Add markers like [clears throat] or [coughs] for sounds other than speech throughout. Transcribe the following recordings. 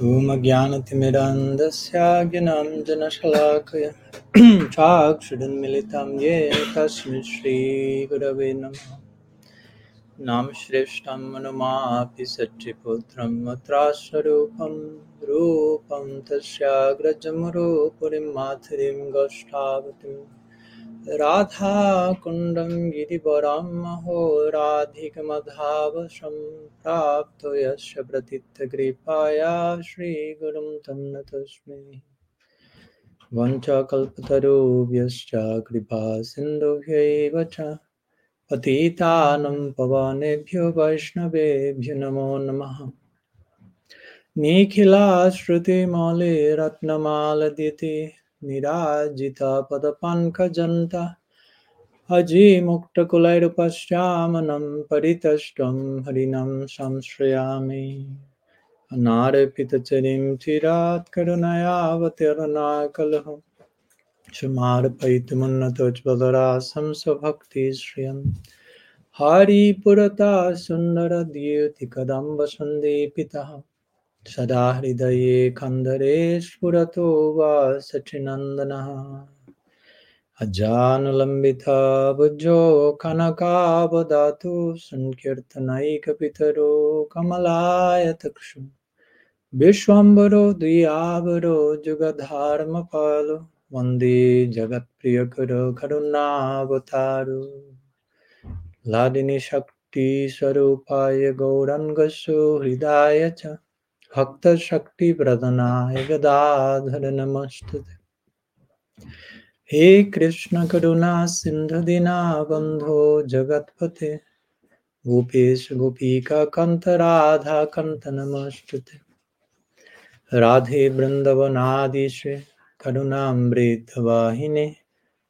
धूमज्ञानतिमिरान्धस्याज्ञानाञ्जनशलाकय चाक्षुडन्मिलितां ये तस्मै श्रीगुरवे नमः। नामश्रेष्ठं मनुमापि सच्चिपुत्रं मत्रास्वरूपं रूपं तस्याग्रजमरूपरिं माथुरीं गोष्ठावतीम्। राधाकुण्डं गिरिवरं महो राधिकमधावशं प्राप्तो यस्य प्रथितकृपाया श्रीगुरुं तं नतस्मै वञ्चकल्पतरुभ्यश्च कृपा सिन्धुभ्यैव च पतितानं पवनेभ्यो वैष्णवेभ्यो नमो नमः। निखिलाश्रुतिमौलिरत्नमालदिति निराजितपदपङ्कजन्ता। अजीमुक्तकुलैरुपश्चामनं परितष्टं हरिणं संश्रयामि। अनार्पितचरिं चिरात् करुणयावतीर्णाकलः समार्पयितुमुन्नतोज्ज्वलरासं स्वभक्तिश्रियम् हरिपुरता सुन्दरद्युतिकदम्बसन्दीपितः सदा हृदये कन्दरे स्फुरतो वा सचिनन्दनः। अजानुलम्बिता भुजो कनकावदातु सङ्कीर्तनैकपितरो कमलायतक्षु। विश्वम्बरो द्वियावरो जुगधर्मपालो, वंदे जगत्प्रियकरो, करुणावतारो। लादिनी शक्तिस्वरूपाय गौरङ्गस्सु हृदाय च। भक्तशक्तिप्रदनाय गदाधर नमस्तुते हे कृष्ण करुणा सिंधु दीना बंधो जगतपते। भूपेश गोपी का कंत राधा कंत नमस्त राधे वृंदवनादिश करुणामृत वाहिने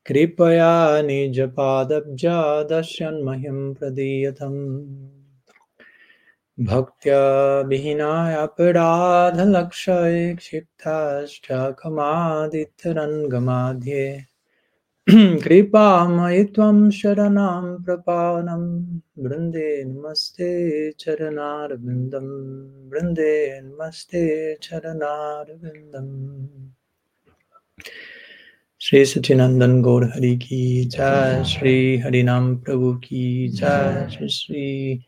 कृपया निजपादब्जादश्यन्मह्यं प्रदीयतम्। भक्त्या विहीनाय अपराधलक्षये क्षिप्ताष्टकमादित्यरङ्गमाध्ये [clears throat] कृपामयि त्वं शरणं प्रपानं। वृन्दे नमस्ते चरणारविन्दं। वृन्दे नमस्ते चरणारविन्दम् श्री सचिनंदन गौर हरि की जय। श्री हरिनाम प्रभु की जय। श्री श्री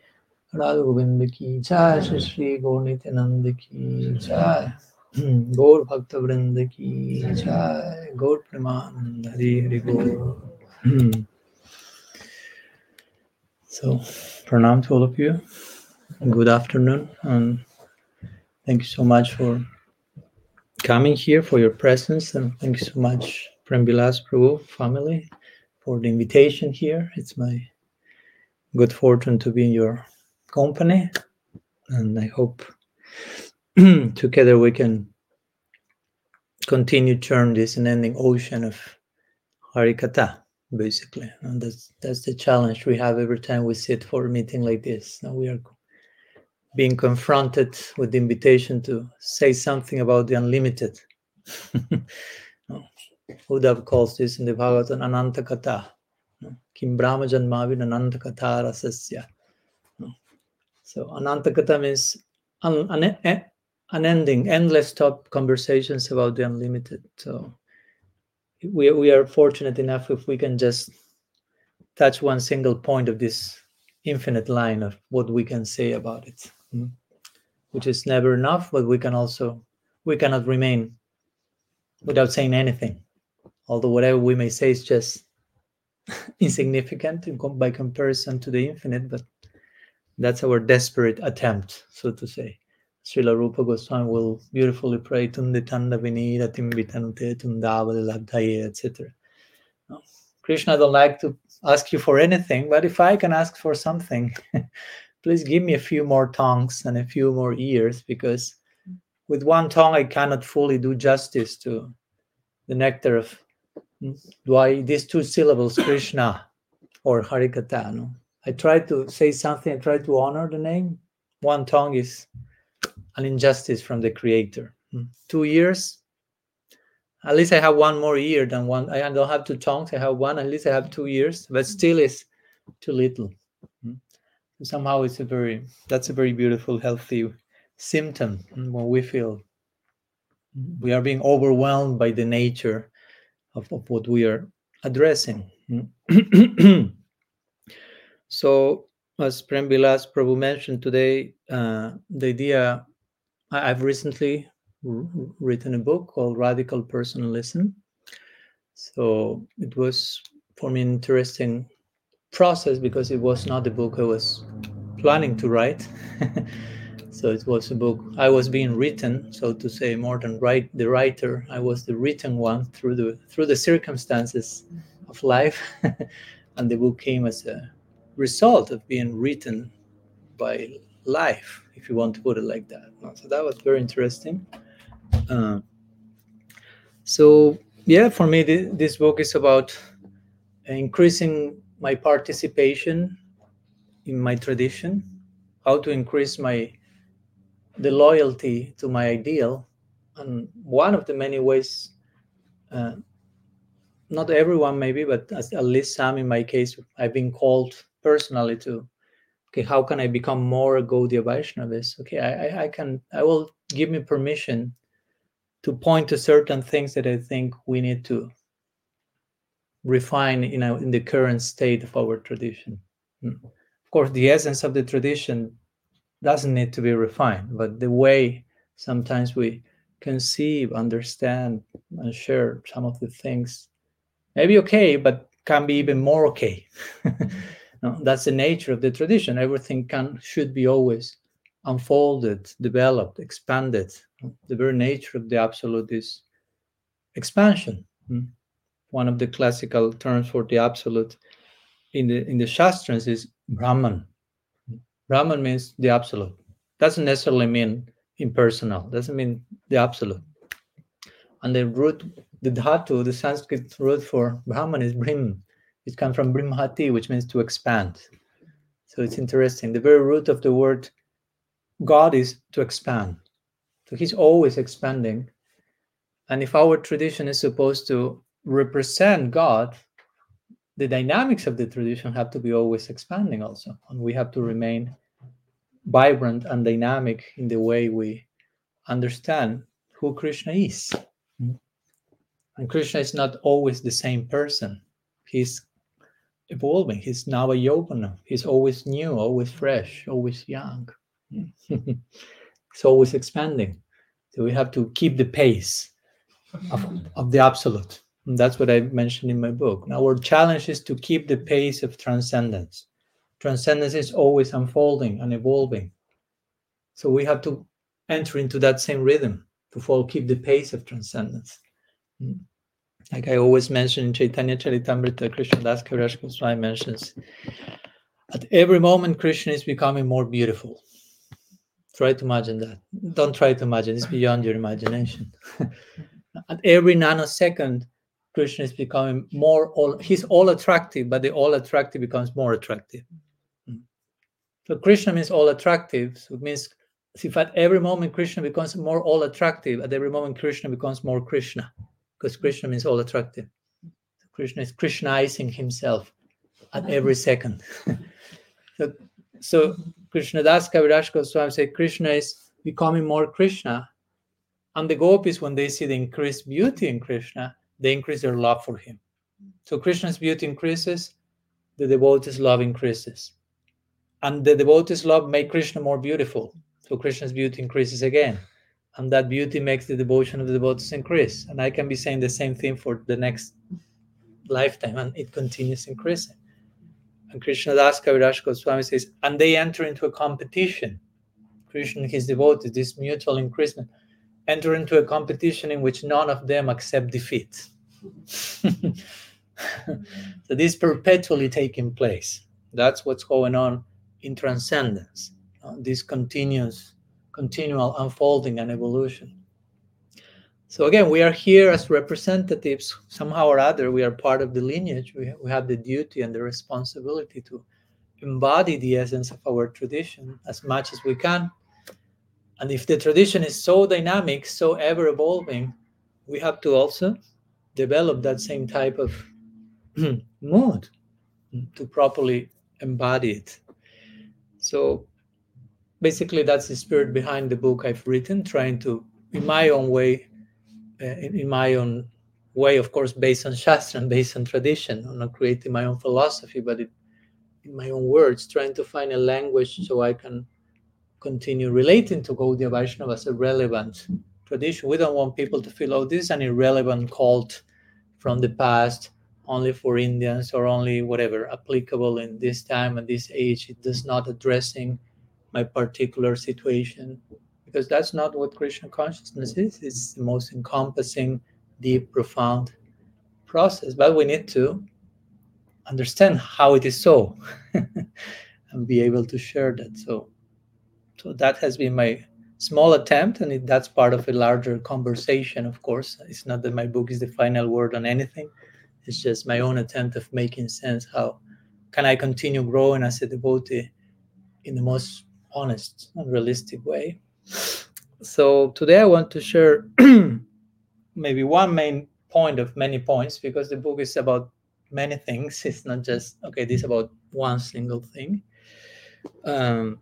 राधा की जय श्री श्री गौणित नंद की जय गौर भक्त वृंद की जय गौर Pramanand Hari Hari So, pranam to all of you. Good afternoon, and thank you so much for coming here for your presence, and thank you so much, Prem Vilas Prabhu family, for the invitation here. It's my good fortune to be in your company, and I hope [clears throat] together we can continue turn this an ending ocean of harikatha, basically. And that's that's the challenge we have every time we sit for a meeting like this. Now we are being confronted with the invitation to say something about the unlimited. [laughs] Uddhav calls this in the Bhagavatam Ananta Kata. Kim Brahma Janmavin Ananta Kata Rasasya. So Ananta Kata means un- un- unending, endless top conversations about the unlimited. So we, we are fortunate enough if we can just touch one single point of this infinite line of what we can say about it mm, which is never enough but we can also we cannot remain without saying anything although whatever we may say is just [laughs] insignificant by comparison to the infinite but that's our desperate attempt so to say Srila Rupa Goswami will beautifully pray Tunditanda Vinira Timbitanute Tundavadalabdhaye etc. Krishna don't like to ask you for anything, but if I can ask for something, [laughs] please give me a few more tongues and a few more ears, because with one tongue I cannot fully do justice to the nectar of hmm, why these two syllables, Krishna or Harikatha. No? I try to say something, I try to honor the name. One tongue is an injustice from the creator. Hmm. Two ears, at least I have one more ear than one. I don't have two tongues. I have one. At least I have two ears, but still is too little. Hmm. Somehow it's a very that's a very beautiful, healthy symptom hmm, when we feel we are being overwhelmed by the nature of, of what we are addressing. [clears throat] so, as Prem Vilas Prabhu mentioned today, uh, the idea I, have recently written a book called Radical Personalism. So, it was for me an interesting process because it was not the book I was planning to write. [laughs] so it was a book I was being written, so to say, more than write the writer. I was the written one through the through the circumstances of life, [laughs] and the book came as a result of being written by life, if you want to put it like that. So that was very interesting. Uh, so yeah, for me, this book is about increasing my participation in my tradition, how to increase my the loyalty to my ideal, and one of the many ways. Uh, not everyone maybe, but at least some in my case, I've been called personally to, okay, how can I become more a Gaudiya Vaishnavist? Okay, I, I, can, I will give me permission to point to certain things that I think we need to refine in, in the current state of our tradition. Hmm. of course, the essence of the tradition doesn't need to be refined, but the way sometimes we conceive, understand, and share some of the things maybe okay, but can be even more okay. [laughs] no, that's the nature of the tradition. Everything can should be always unfolded, developed, expanded. The very nature of the absolute is expansion. Hmm. One of the classical terms for the absolute in the in the Shastras is Brahman. Brahman means the absolute. Doesn't necessarily mean impersonal. Doesn't mean the absolute. And the root, the dhatu, the Sanskrit root for Brahman is Brim. It comes from Brimhati, which means to expand. So it's interesting. The very root of the word God is to expand. So he's always expanding. And if our tradition is supposed to represent God, the dynamics of the tradition have to be always expanding also and we have to remain vibrant and dynamic in the way we understand who krishna is and krishna is not always the same person he's evolving he's now a yovana he's always new always fresh always young [laughs] it's always expanding so we have to keep the pace of, of the absolute and that's what I mentioned in my book. Our challenge is to keep the pace of transcendence. Transcendence is always unfolding and evolving. So we have to enter into that same rhythm to follow, keep the pace of transcendence. Hmm. Like I always mention in Chaitanya Charitamrita, Krishna Das Kaviraj Goswami mentions, at every moment, Krishna is becoming more beautiful. Try to imagine that. Don't try to imagine, it's beyond your imagination. [laughs] at every nanosecond, Krishna is becoming more all he's all attractive, but the all attractive becomes more attractive. Hmm. So Krishna means all attractive. So it means if at every moment Krishna becomes more all attractive, at every moment Krishna becomes more Krishna, because mm. Krishna means all attractive. Krishna is Krishnaizing himself at every second. [laughs] so, so Krishna Das Kaviraj Goswami say Krishna is becoming more Krishna. And the gopis, when they see the increased beauty in Krishna, they increase their love for him. So Krishna's beauty increases, the devotee's love increases. And the devotee's love make Krishna more beautiful. So Krishna's beauty increases again. And that beauty makes the devotion of the devotees increase. And I can be saying the same thing for the next lifetime, and it continues increasing. And Krishna Das Kaviraj Goswami says, and they enter into a competition. Krishna and his devotees, this mutual increasement, enter into a competition in which none of them accept defeat. [laughs] so this perpetually taking place. That's what's going on in transcendence. This continuous, continual unfolding and evolution. So again, we are here as representatives. Somehow or other, we are part of the lineage. We, we have the duty and the responsibility to embody the essence of our tradition as much as we can. And if the tradition is so dynamic, so ever evolving, we have to also develop that same type of [clears throat] mood to properly embody it. So basically, that's the spirit behind the book I've written, trying to, in my own way, uh, in, my own way, of course, based on Shastra and based on tradition. I'm not creating my own philosophy, but it, in my own words, trying to find a language so I can continue relating to Gaudiya Vaishnava as a relevant tradition. We don't want people to feel, oh, this is an irrelevant cult from the past, only for Indians or only whatever applicable in this time and this age. It does not addressing my particular situation because that's not what Krishna consciousness is. It's the most encompassing, deep, profound process. But we need to understand how it is so [laughs] and be able to share that. So, so that has been my small attempt, and it, that's part of a larger conversation. Of course, it's not that my book is the final word on anything. It's just my own attempt of making sense. How can I continue growing as a devotee in the most honest and realistic way? So today I want to share [clears throat] maybe one main point of many points because the book is about many things. [laughs] It's not just okay. This is about one single thing. Um,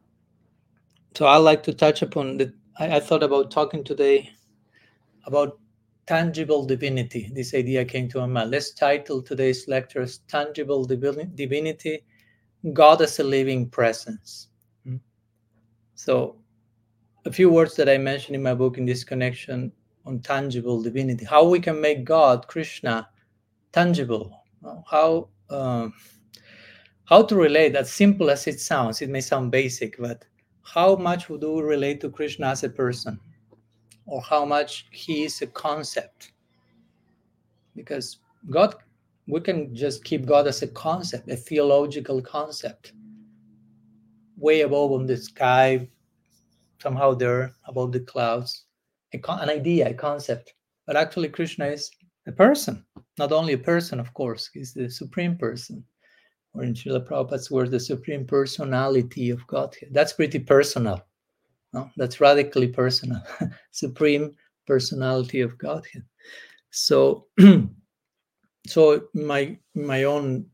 so I like to touch upon the. I, I thought about talking today about tangible divinity. This idea came to my mind. Let's title today's lecture Tangible Divinity God as a Living Presence. So, a few words that I mentioned in my book in this connection on tangible divinity, how we can make God, Krishna, tangible, how um, how to relate. As simple as it sounds, it may sound basic, but how much would we relate to Krishna as a person, or how much he is a concept? Because God, we can just keep God as a concept, a theological concept, way above on the sky, somehow there above the clouds, con- an idea, a concept. But actually, Krishna is a person, not only a person, of course, he's the supreme person. Or in Srila Prabhupada's words, the supreme personality of Godhead. That's pretty personal. No? That's radically personal. [laughs] supreme personality of Godhead. So, [clears throat] so my my own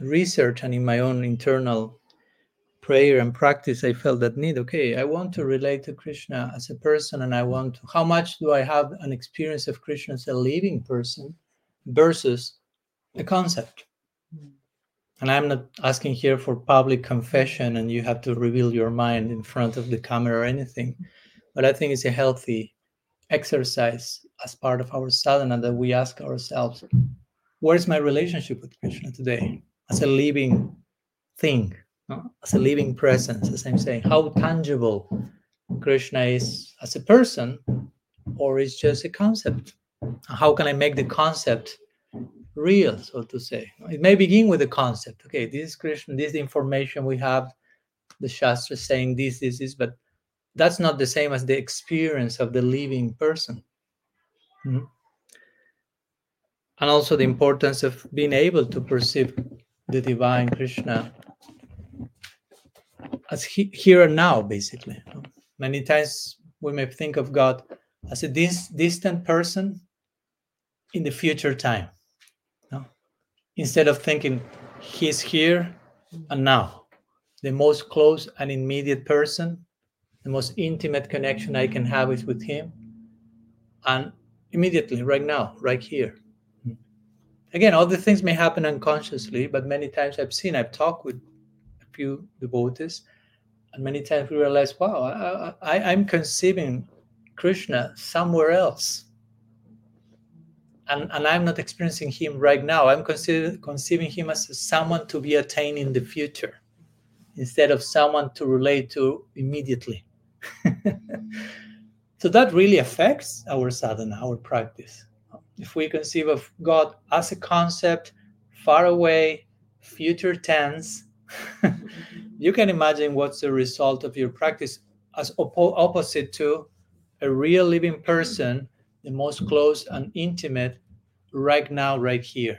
research and in my own internal prayer and practice, I felt that need. Okay, I want to relate to Krishna as a person, and I want to, how much do I have an experience of Krishna as a living person versus a concept? And I'm not asking here for public confession and you have to reveal your mind in front of the camera or anything, but I think it's a healthy exercise as part of our sadhana that we ask ourselves where's my relationship with Krishna today as a living thing? As a living presence, as I'm saying, how tangible Krishna is as a person, or is just a concept. How can I make the concept real, so to say? It may begin with the concept. Okay, this is Krishna, this is the information we have, the Shastra saying this, this, this, but that's not the same as the experience of the living person. Mm-hmm. And also the importance of being able to perceive the divine Krishna as he, here and now, basically. Many times we may think of God as a dis- distant person in the future time. No? Instead of thinking he's here and now, the most close and immediate person, the most intimate connection I can have is with him. And immediately, right now, right here. Again, all the things may happen unconsciously, but many times I've seen, I've talked with a few devotees, and many times we realize, wow, I, I, I'm conceiving Krishna somewhere else. And, and I'm not experiencing him right now. I'm consider, conceiving him as someone to be attained in the future instead of someone to relate to immediately. [laughs] so that really affects our sadhana, our practice. If we conceive of God as a concept, far away, future tense, [laughs] you can imagine what's the result of your practice as oppo- opposite to a real living person, the most close and intimate right now, right here.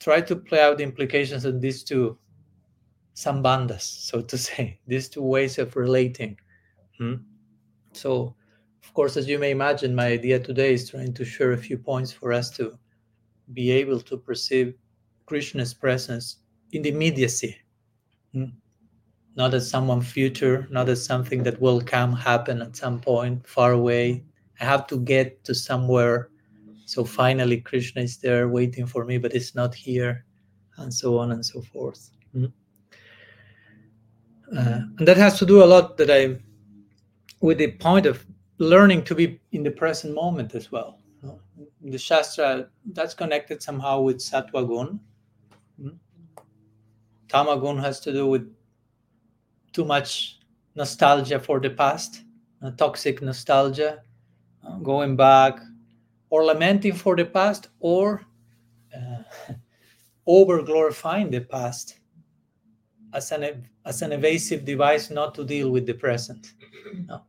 Try to play out the implications of these two sambandhas, so to say, [laughs] these two ways of relating. Hmm? So, of course, as you may imagine, my idea today is trying to share a few points for us to be able to perceive Krishna's presence in the immediacy? Not as someone future, not as something that will come happen at some point far away, I have to get to somewhere. So finally, Krishna is there waiting for me, but it's not here, and so on and so forth. Mm-hmm. Uh, and that has to do a lot that I, with the point of learning to be in the present moment as well. The Shastra, that's connected somehow with Sattva Gun. Tamagun has to do with too much nostalgia for the past, toxic nostalgia, uh, going back, or lamenting for the past, or uh, [laughs] over glorifying the past as an as an evasive device not to deal with the present. [clears throat] No.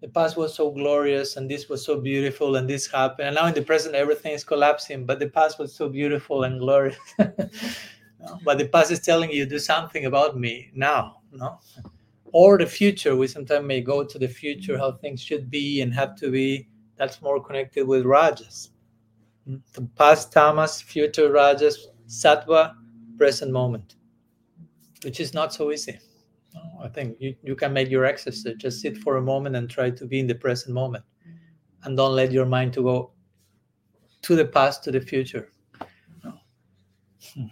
The past was so glorious and this was so beautiful and this happened. And now in the present everything is collapsing, but the past was so beautiful and glorious. [laughs] no. But the past is telling you do something about me now, no? Or the future, we sometimes may go to the future, how things should be and have to be. That's more connected with rajas. Mm, the past tamas, future rajas, sattva, present moment which is not so easy. I think you, you can make your exercise. Just sit for a moment and try to be in the present moment. And don't let your mind to go to the past, to the future. Hmm.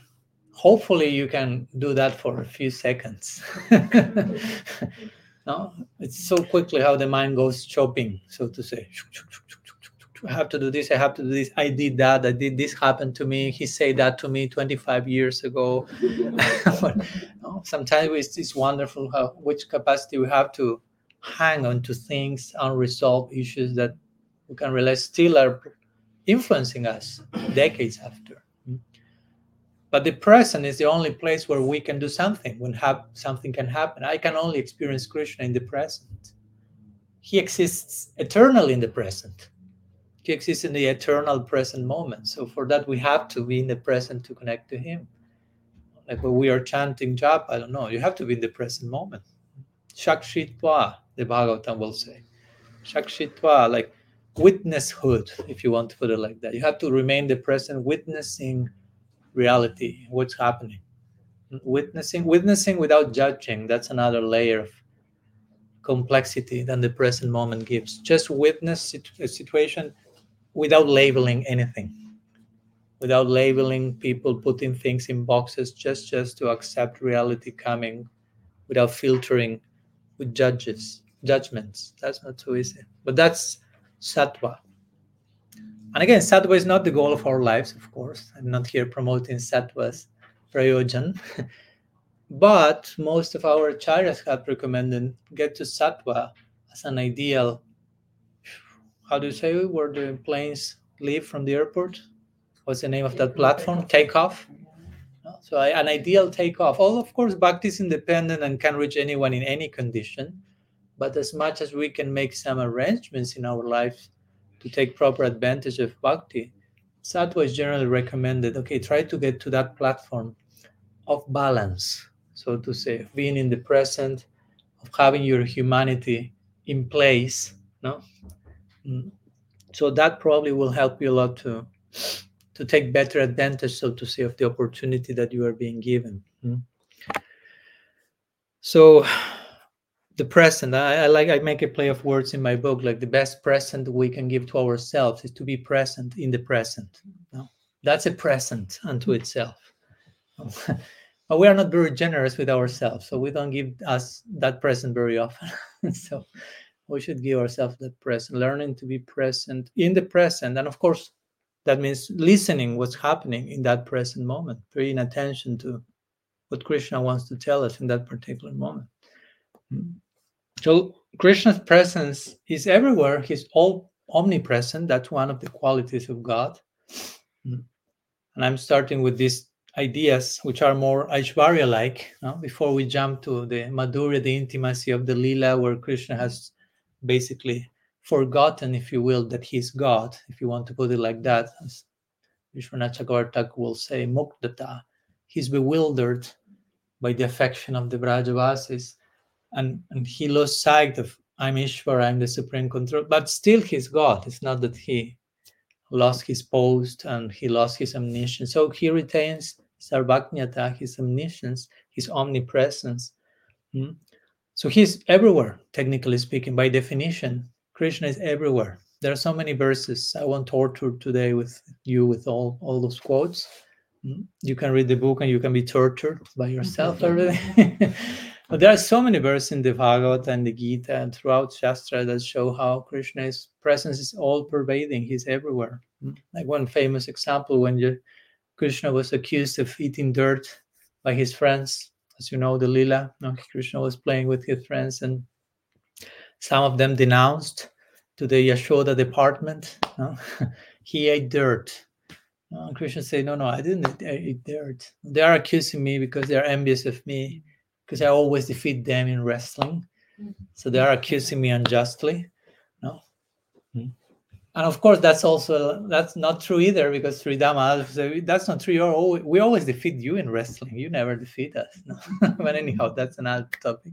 Hopefully you can do that for a few seconds. [laughs] no, it's so quickly how the mind goes shopping, so to say. I have to do this, I have to do this, I did that, I did this happened to me, he said that to me 25 years ago. [laughs] Sometimes it's, it's wonderful how which capacity we have to hang on to things, unresolved issues that we can realize still are influencing us decades after. But the present is the only place where we can do something when something can happen. I can only experience Krishna in the present. He exists eternally in the present he exists in the eternal present moment. So for that, we have to be in the present to connect to him. Like when we are chanting japa, I don't know, you have to be in the present moment. Shakshitva, the Bhagavatam will say. Shakshitva, like witnesshood, if you want to put it like that. You have to remain the present, witnessing reality, what's happening. Witnessing, witnessing without judging. That's another layer of complexity than the present moment gives. Just witness a situation without labeling anything without labeling people putting things in boxes just just to accept reality coming without filtering with judges judgments that's not so easy but that's sattva and again sattva is not the goal of our lives of course i'm not here promoting sattva's prayojan [laughs] but most of our acharyas have recommended get to sattva as an ideal how do you say where the planes leave from the airport? What's the name of that platform? Takeoff. So an ideal takeoff. All of course, bhakti is independent and can reach anyone in any condition. But as much as we can make some arrangements in our life to take proper advantage of bhakti, sattva is generally recommended. Okay, try to get to that platform of balance, so to say, being in the present, of having your humanity in place, no, Mm. So that probably will help you a lot to to take better advantage, so to say, of the opportunity that you are being given. Mm. So the present, I, I, like I make a play of words in my book, like the best present we can give to ourselves is to be present in the present. No? That's a present unto itself. [laughs] but we are not very generous with ourselves, so we don't give us that present very often. [laughs] so we should give ourselves the present learning to be present in the present and of course that means listening what's happening in that present moment paying attention to what krishna wants to tell us in that particular moment hmm. So krishna's presence is everywhere. He's all omnipresent. That's one of the qualities of god. And i'm starting with these ideas which are more aishwarya like before we jump to the madhurya the intimacy of the lila where krishna has basically forgotten, if you will, that he's God, if you want to put it like that, as Vishwanath Chakravartak will say, Mugdhata, he's bewildered by the affection of the Brajavasis, and, and he lost sight of I'm Ishvara, I'm the supreme control, but still he's God. It's not that he lost his post and he lost his omniscience. So he retains Sarvajñata, his omniscience, his omnipresence. Hmm? So he's everywhere, technically speaking. By definition, Krishna is everywhere. There are so many verses. I won't torture today with you with all all those quotes. Mm, You can read the book and you can be tortured by yourself [laughs] already. [laughs] but there are so many verses in the Bhagavad and the Gita and throughout Shastra that show how Krishna's presence is all pervading. He's everywhere. Mm, Like one famous example when you, Krishna was accused of eating dirt by his friends. As you know, the Lila, no, Krishna was playing with his friends, and some of them denounced to the Yashoda department. no, [laughs] he ate dirt. No, and Krishna said, No, no, I didn't eat dirt. They are accusing me because they are envious of me, because I always defeat them in wrestling. So they are accusing me unjustly. No. Mm. And of course, that's also that's not true either because Sridama said, that's not true. You're always, we always defeat you in wrestling. You never defeat us. [laughs] No? but anyhow, that's another topic.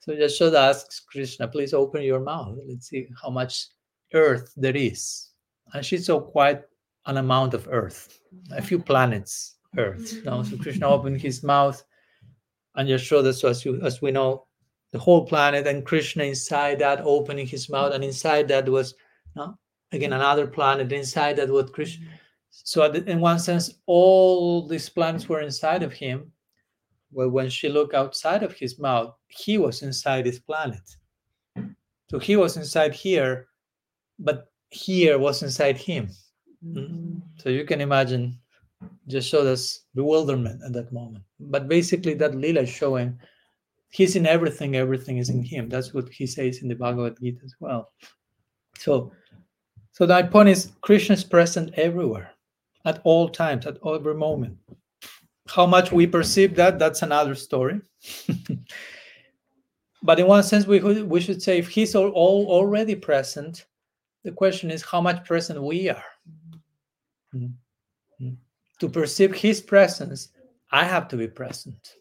So Yashoda asks Krishna, please open your mouth. Let's see how much earth there is. And she saw quite an amount of earth, a few planets, earth. Now, so Krishna opened his mouth, and Yashoda, so as, you, as we know, the whole planet, and Krishna inside that opening his mouth, and inside that was no, again another planet. Inside that was Krishna. So, in one sense, all these planets were inside of him. Well, when she looked outside of his mouth, he was inside his planet. So he was inside here, but here was inside him. Mm. So you can imagine just showed us bewilderment at that moment. But basically, that Lila is showing he's in everything, everything is in him. That's what he says in the Bhagavad Gita as well. So, so my point is, Krishna is present everywhere, at all times, at every moment. How much we perceive that, that's another story. [laughs] but in one sense, we, we should say if he's all, all already present, the question is how much present we are. Mm. To perceive his presence, I have to be present.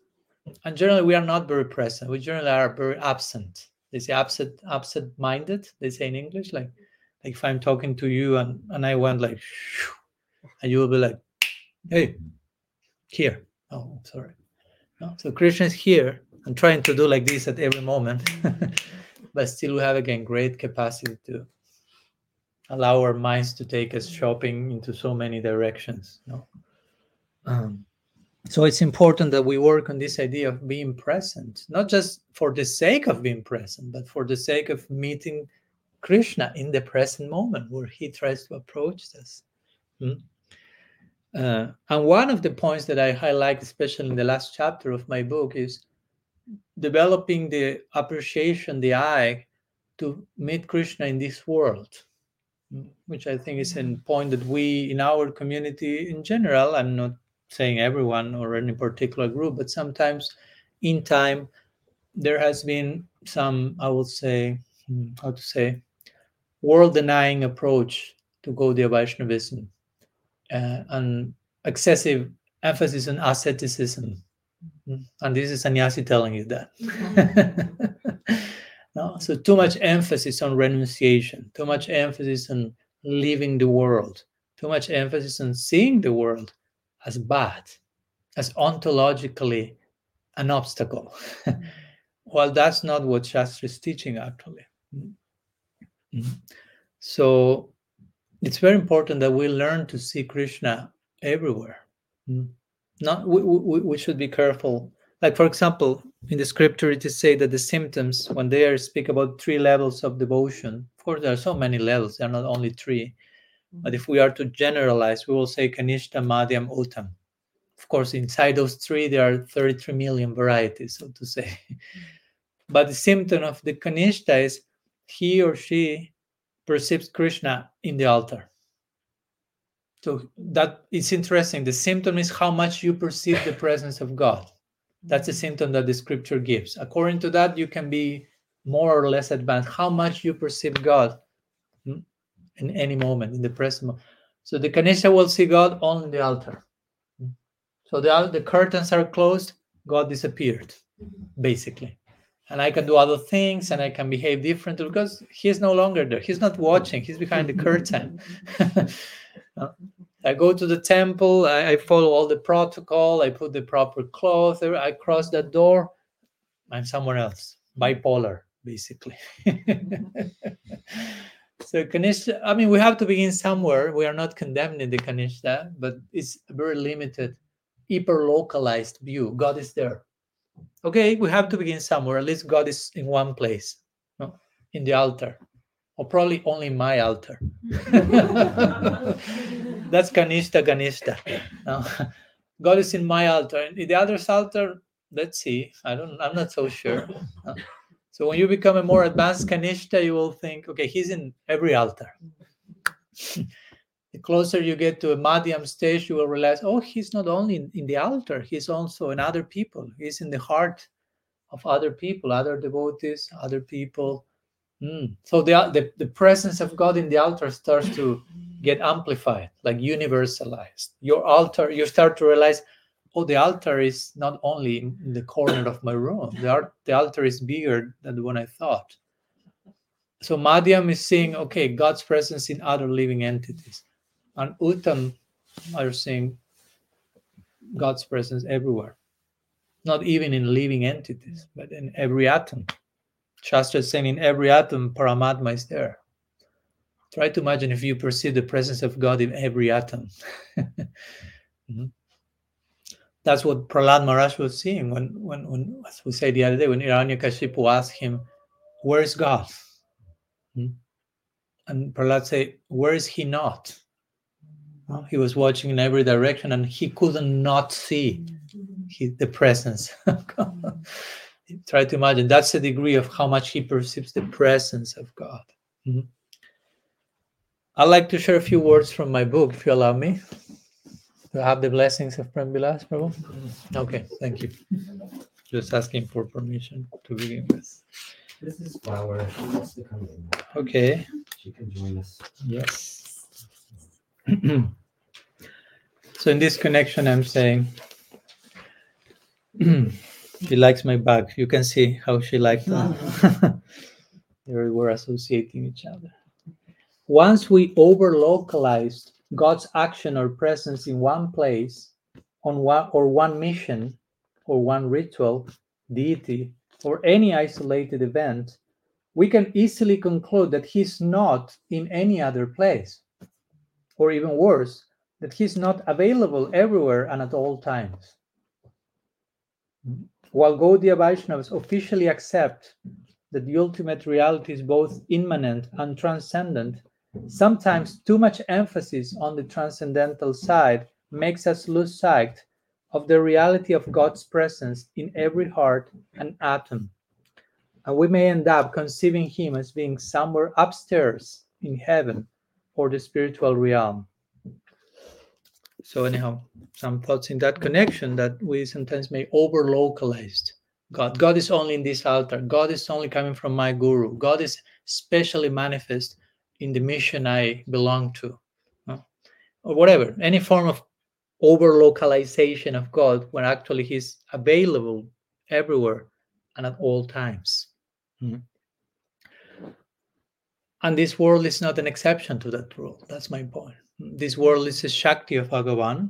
And generally, we are not very present. We generally are very absent. They say absent, absent-minded. They say in English, like, like if I'm talking to you and and I went like, [laughs] and you will be like, hey, here. Oh, sorry. No, So Krishna is here. I'm trying to do like this at every moment, [laughs] but still we have again great capacity to allow our minds to take us shopping into so many directions. No? Um, so it's important that we work on this idea of being present, not just for the sake of being present, but for the sake of meeting Krishna in the present moment where he tries to approach us. Hmm? Uh, and one of the points that I highlight, especially in the last chapter of my book, is developing the appreciation, the eye, to meet Krishna in this world, mm, which I think is a point that we in our community in general, I'm not saying everyone or any particular group, but sometimes in time there has been some, I would say, hmm, how to say, world denying approach to Gaudiya Vaishnavism uh, and excessive emphasis on asceticism. Mm, And this is sannyasi telling you that. [laughs] no, so too much emphasis on renunciation, too much emphasis on leaving the world, too much emphasis on seeing the world as bad, as ontologically an obstacle. [laughs] well, that's not what Shastra is teaching, actually. Mm. Mm. So it's very important that we learn to see Krishna everywhere. Mm. Not we, we, we should be careful. Like for example, in the scripture it is said that the symptoms, when they are speak about three levels of devotion, of course there are so many levels, there are not only three. But if we are to generalize, we will say Kanishta, Madhyam, Uttam. Of course, inside those three, there are 33 million varieties, so to say. [laughs] But the symptom of the Kanishta is he or she perceives Krishna in the altar. So that is interesting. The symptom is how much you perceive the presence of God. That's a symptom that the scripture gives. According to that, you can be more or less advanced. How much you perceive God in any moment, in the present moment. So the Kanishta will see God on the altar. So the, the curtains are closed, God disappeared, basically. And I can do other things and I can behave differently because he's no longer there. He's not watching, he's behind the curtain. [laughs] I go to the temple, I, I follow all the protocol, I put the proper clothes, I cross that door, I'm somewhere else, bipolar, basically. [laughs] So Kanishta, I mean, we have to begin somewhere. We are not condemning the Kanishta, but it's a very limited, hyper localized view. God is there. Okay, we have to begin somewhere. At least God is in one place, no? in the altar, or probably only my altar. [laughs] That's Kanishta Kanishta. No? [laughs] God is in my altar. In the other's altar, let's see. I don't. I'm not so sure. No? So when you become a more advanced Kanishta, you will think, okay, he's in every altar. [laughs] the closer you get to a Madhyam stage, you will realize, oh, he's not only in, in, the altar, he's also in other people. He's in the heart of other people, other devotees, other people. Mm. So the, the, the presence of God in the altar starts to get amplified, like universalized. Your altar, you start to realize, oh, the altar is not only in the corner of my room. The, art, the altar is bigger than when I thought. So Madhyam is saying, okay, God's presence in other living entities. And Uttam are saying God's presence everywhere. Not even in living entities, but in every atom. Shastra is saying in every atom, Paramatma is there. Try to imagine if you perceive the presence of God in every atom. [laughs] mm-hmm that's what Prahlad Maharaj was seeing when, when, when, as we said the other day, when Hiranyakashipu asked him, Where is God? Hmm? And Prahlad said, Where is he not? He was watching in every direction and he couldn't not see he, the presence [laughs] of God. [laughs] Try to imagine that's the degree of how much he perceives the presence of God. Mm-hmm. I'd like to share a few words from my book, if you allow me. Do I have the blessings of Prem Vilas, Prabhu? Okay, thank you. Just asking for permission to begin with. This is Flower. She wants to come in. Okay. She can join us. Yes. [clears throat] so in this connection, I'm saying [clears throat] she likes my bag. You can see how she liked that. [laughs] they were associating each other. Once we over localized God's action or presence in one place, on one or one mission, or one ritual, deity, or any isolated event, we can easily conclude that He's not in any other place. Or even worse, that He's not available everywhere and at all times. While Gaudiya Vaishnavas officially accept that the ultimate reality is both immanent and transcendent, Sometimes too much emphasis on the transcendental side makes us lose sight of the reality of God's presence in every heart and atom. And we may end up conceiving Him as being somewhere upstairs in heaven or the spiritual realm. So, anyhow, some thoughts in that connection that we sometimes may over localized. God. God is only in this altar. God is only coming from my guru. God is specially manifest in the mission I belong to, or whatever, any form of over localization of God when actually He's available everywhere and at all times. Mm-hmm. And this world is not an exception to that rule. That's my point. This world is a Shakti of Bhagavan,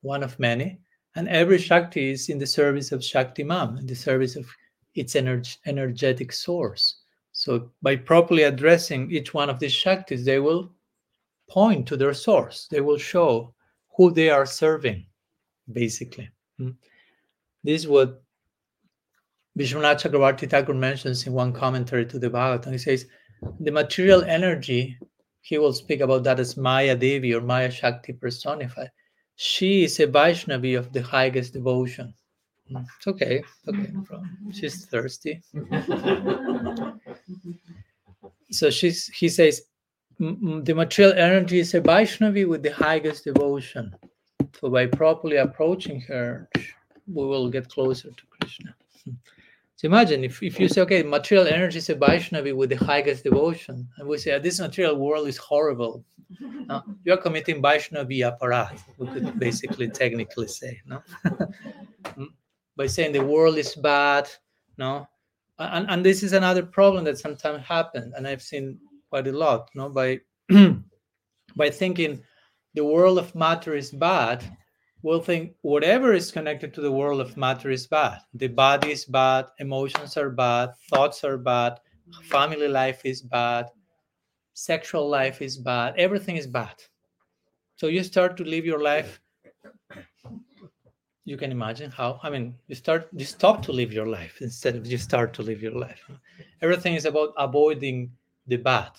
one of many, and every Shakti is in the service of Shaktiman, in the service of its ener- energetic source. So by properly addressing each one of these Shaktis, they will point to their source. They will show who they are serving, basically. Hmm. This is what Vishwanath Chakravarti Thakur mentions in one commentary to the Bhagavatam. He says, the material energy, he will speak about that as Maya Devi or Maya Shakti personified. She is a Vaishnavi of the highest devotion. It's okay. okay. She's thirsty. [laughs] so she's he says the material energy is a Vaishnavi with the highest devotion. So by properly approaching her, we will get closer to Krishna. So imagine if, if you say, okay, material energy is a Vaishnavi with the highest devotion, and we say, ah, this material world is horrible. No? You're committing Vaishnavi aparadh, we could basically technically say. No? [laughs] Hmm? By saying the world is bad no and, and this is another problem that sometimes happens and i've seen quite a lot no by [clears throat] by thinking the world of matter is bad we'll think whatever is connected to the world of matter is bad the body is bad emotions are bad thoughts are bad family life is bad sexual life is bad, everything is bad. So you start to live your life. You can imagine how. I mean, you start, you stop to live your life [laughs] instead of you start to live your life. Everything is about avoiding the bad.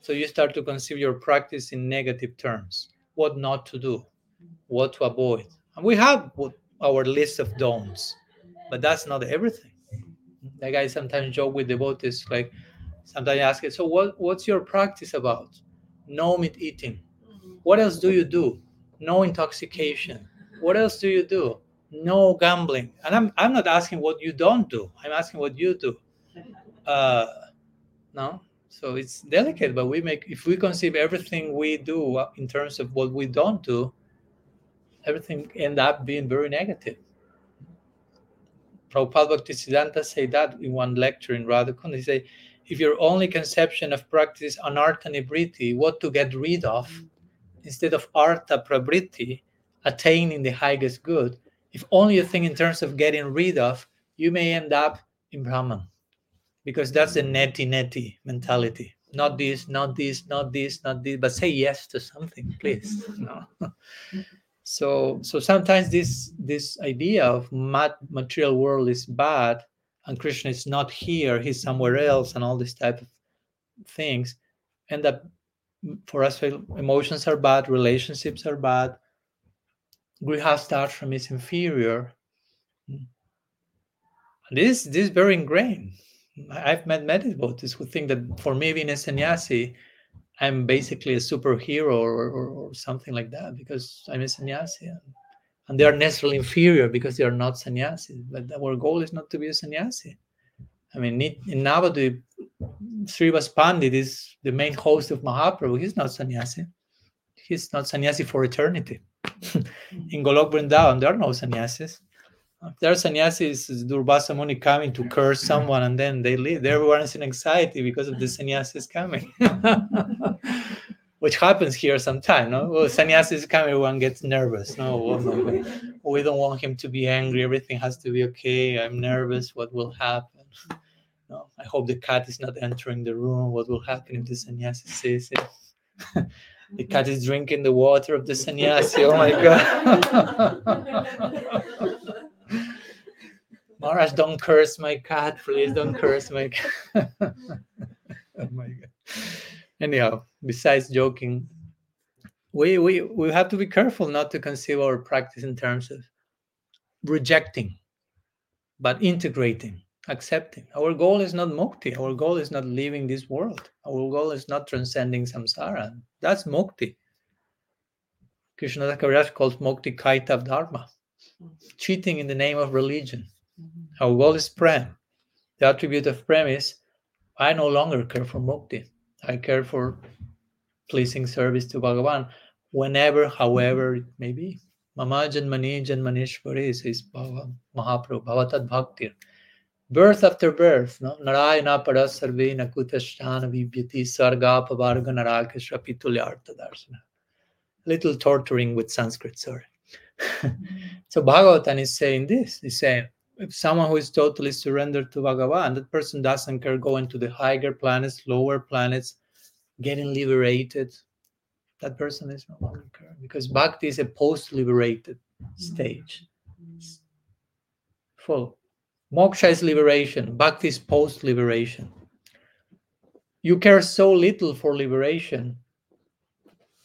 So you start to conceive your practice in negative terms. What not to do, what to avoid. And we have our list of don'ts, but that's not everything. Like I sometimes joke with devotees, like sometimes I ask it, so what, what's your practice about? No meat eating. What else do you do? No intoxication. What else do you do? No gambling. And I'm, I'm not asking what you don't do. I'm asking what you do. Uh, no, so it's delicate, but we make if we conceive everything we do in terms of what we don't do, everything end up being very negative. Prabhupada Bhaktisiddhanta say that in one lecture in Radhakund. He say, if your only conception of practice is anartha nibriti, what to get rid of, instead of artha prabriti, attaining the highest good, if only you think in terms of getting rid of, you may end up in Brahman. Because that's the mm. neti neti mentality. Not this, not this, not this, not this, but say yes to something, please. No. [laughs] so so sometimes this this idea of mat, material world is bad and krishna is not here he's somewhere else and all this type of things end up for us emotions are bad relationships are bad grihastha is inferior this this is very ingrained i've met many devotees who think that for me being a sannyasi I'm basically a superhero or, or, or, something like that because I'm a sannyasi. And, and they are necessarily inferior because they are not sannyasis. But our goal is not to be a sannyasi. I mean, in Navadvip, Srivas Pandit is the main host of Mahaprabhu. He's not sannyasi. He's not sannyasi for eternity. [laughs] in Golok Vrindavan, there are no sannyasis. There are sannyasis, Durvasa Muni coming to curse someone and then they leave. Everyone is in anxiety because of the sannyasis coming. [laughs] Which happens here sometimes, no? Well, sannyasis coming, everyone gets nervous. No, we don't want him to be angry. Everything has to be okay. I'm nervous. What will happen? No, I hope the cat is not entering the room. What will happen if the sannyasi says it? [laughs] the cat is drinking the water of the sannyasi. Oh my God. [laughs] Maharaj, don't curse my cat, please. Don't curse my cat. oh my God. Anyhow, besides joking, we, we, we have to be careful not to conceive our practice in terms of rejecting, but integrating, accepting. Our goal is not mukti. Our goal is not leaving this world. Our goal is not transcending samsara. That's mukti. Krishna Kaviraj calls mukti kaita of dharma, cheating in the name of religion. Mm-hmm. Our goal is prem. The attribute of prem is I no longer care for mukti. I care for pleasing service to Bhagavan whenever, however it may be. Mama Janmani Janmanishwari says Mahaprabhu, Bhavatat Bhaktir. Birth after birth, no? Narayana Parasarve Nakutasthana Vibhyati Sarga Pavarga Narakeshra Pitulyartha Darsana. Little torturing with Sanskrit, sorry. [laughs] so Bhagavatam is saying this. He's saying, if someone who is totally surrendered to Bhagavan, that person doesn't care going to the higher planets, lower planets, getting liberated. That person is no longer care because bhakti is a post-liberated mm-hmm. stage. Full. Moksha is liberation. Bhakti is post-liberation. You care so little for liberation,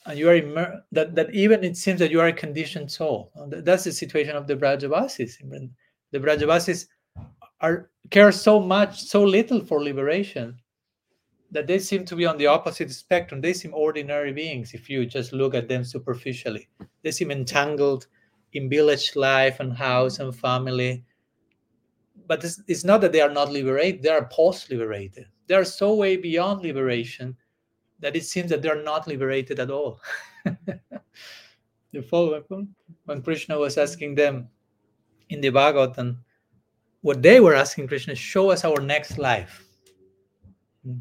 and you are immer- that that even it seems that you are a conditioned soul. That's the situation of the Brajavasis the Brajavasis are care so much, so little for liberation that they seem to be on the opposite spectrum. They seem ordinary beings if you just look at them superficially. They seem entangled in village life and house and family. But it's, it's not that they are not liberated, they are post liberated. They are so way beyond liberation that it seems that they're not liberated at all. [laughs] you follow when Krishna was asking them, in the Bhagavatam, what they were asking Krishna, show us our next life. Hmm.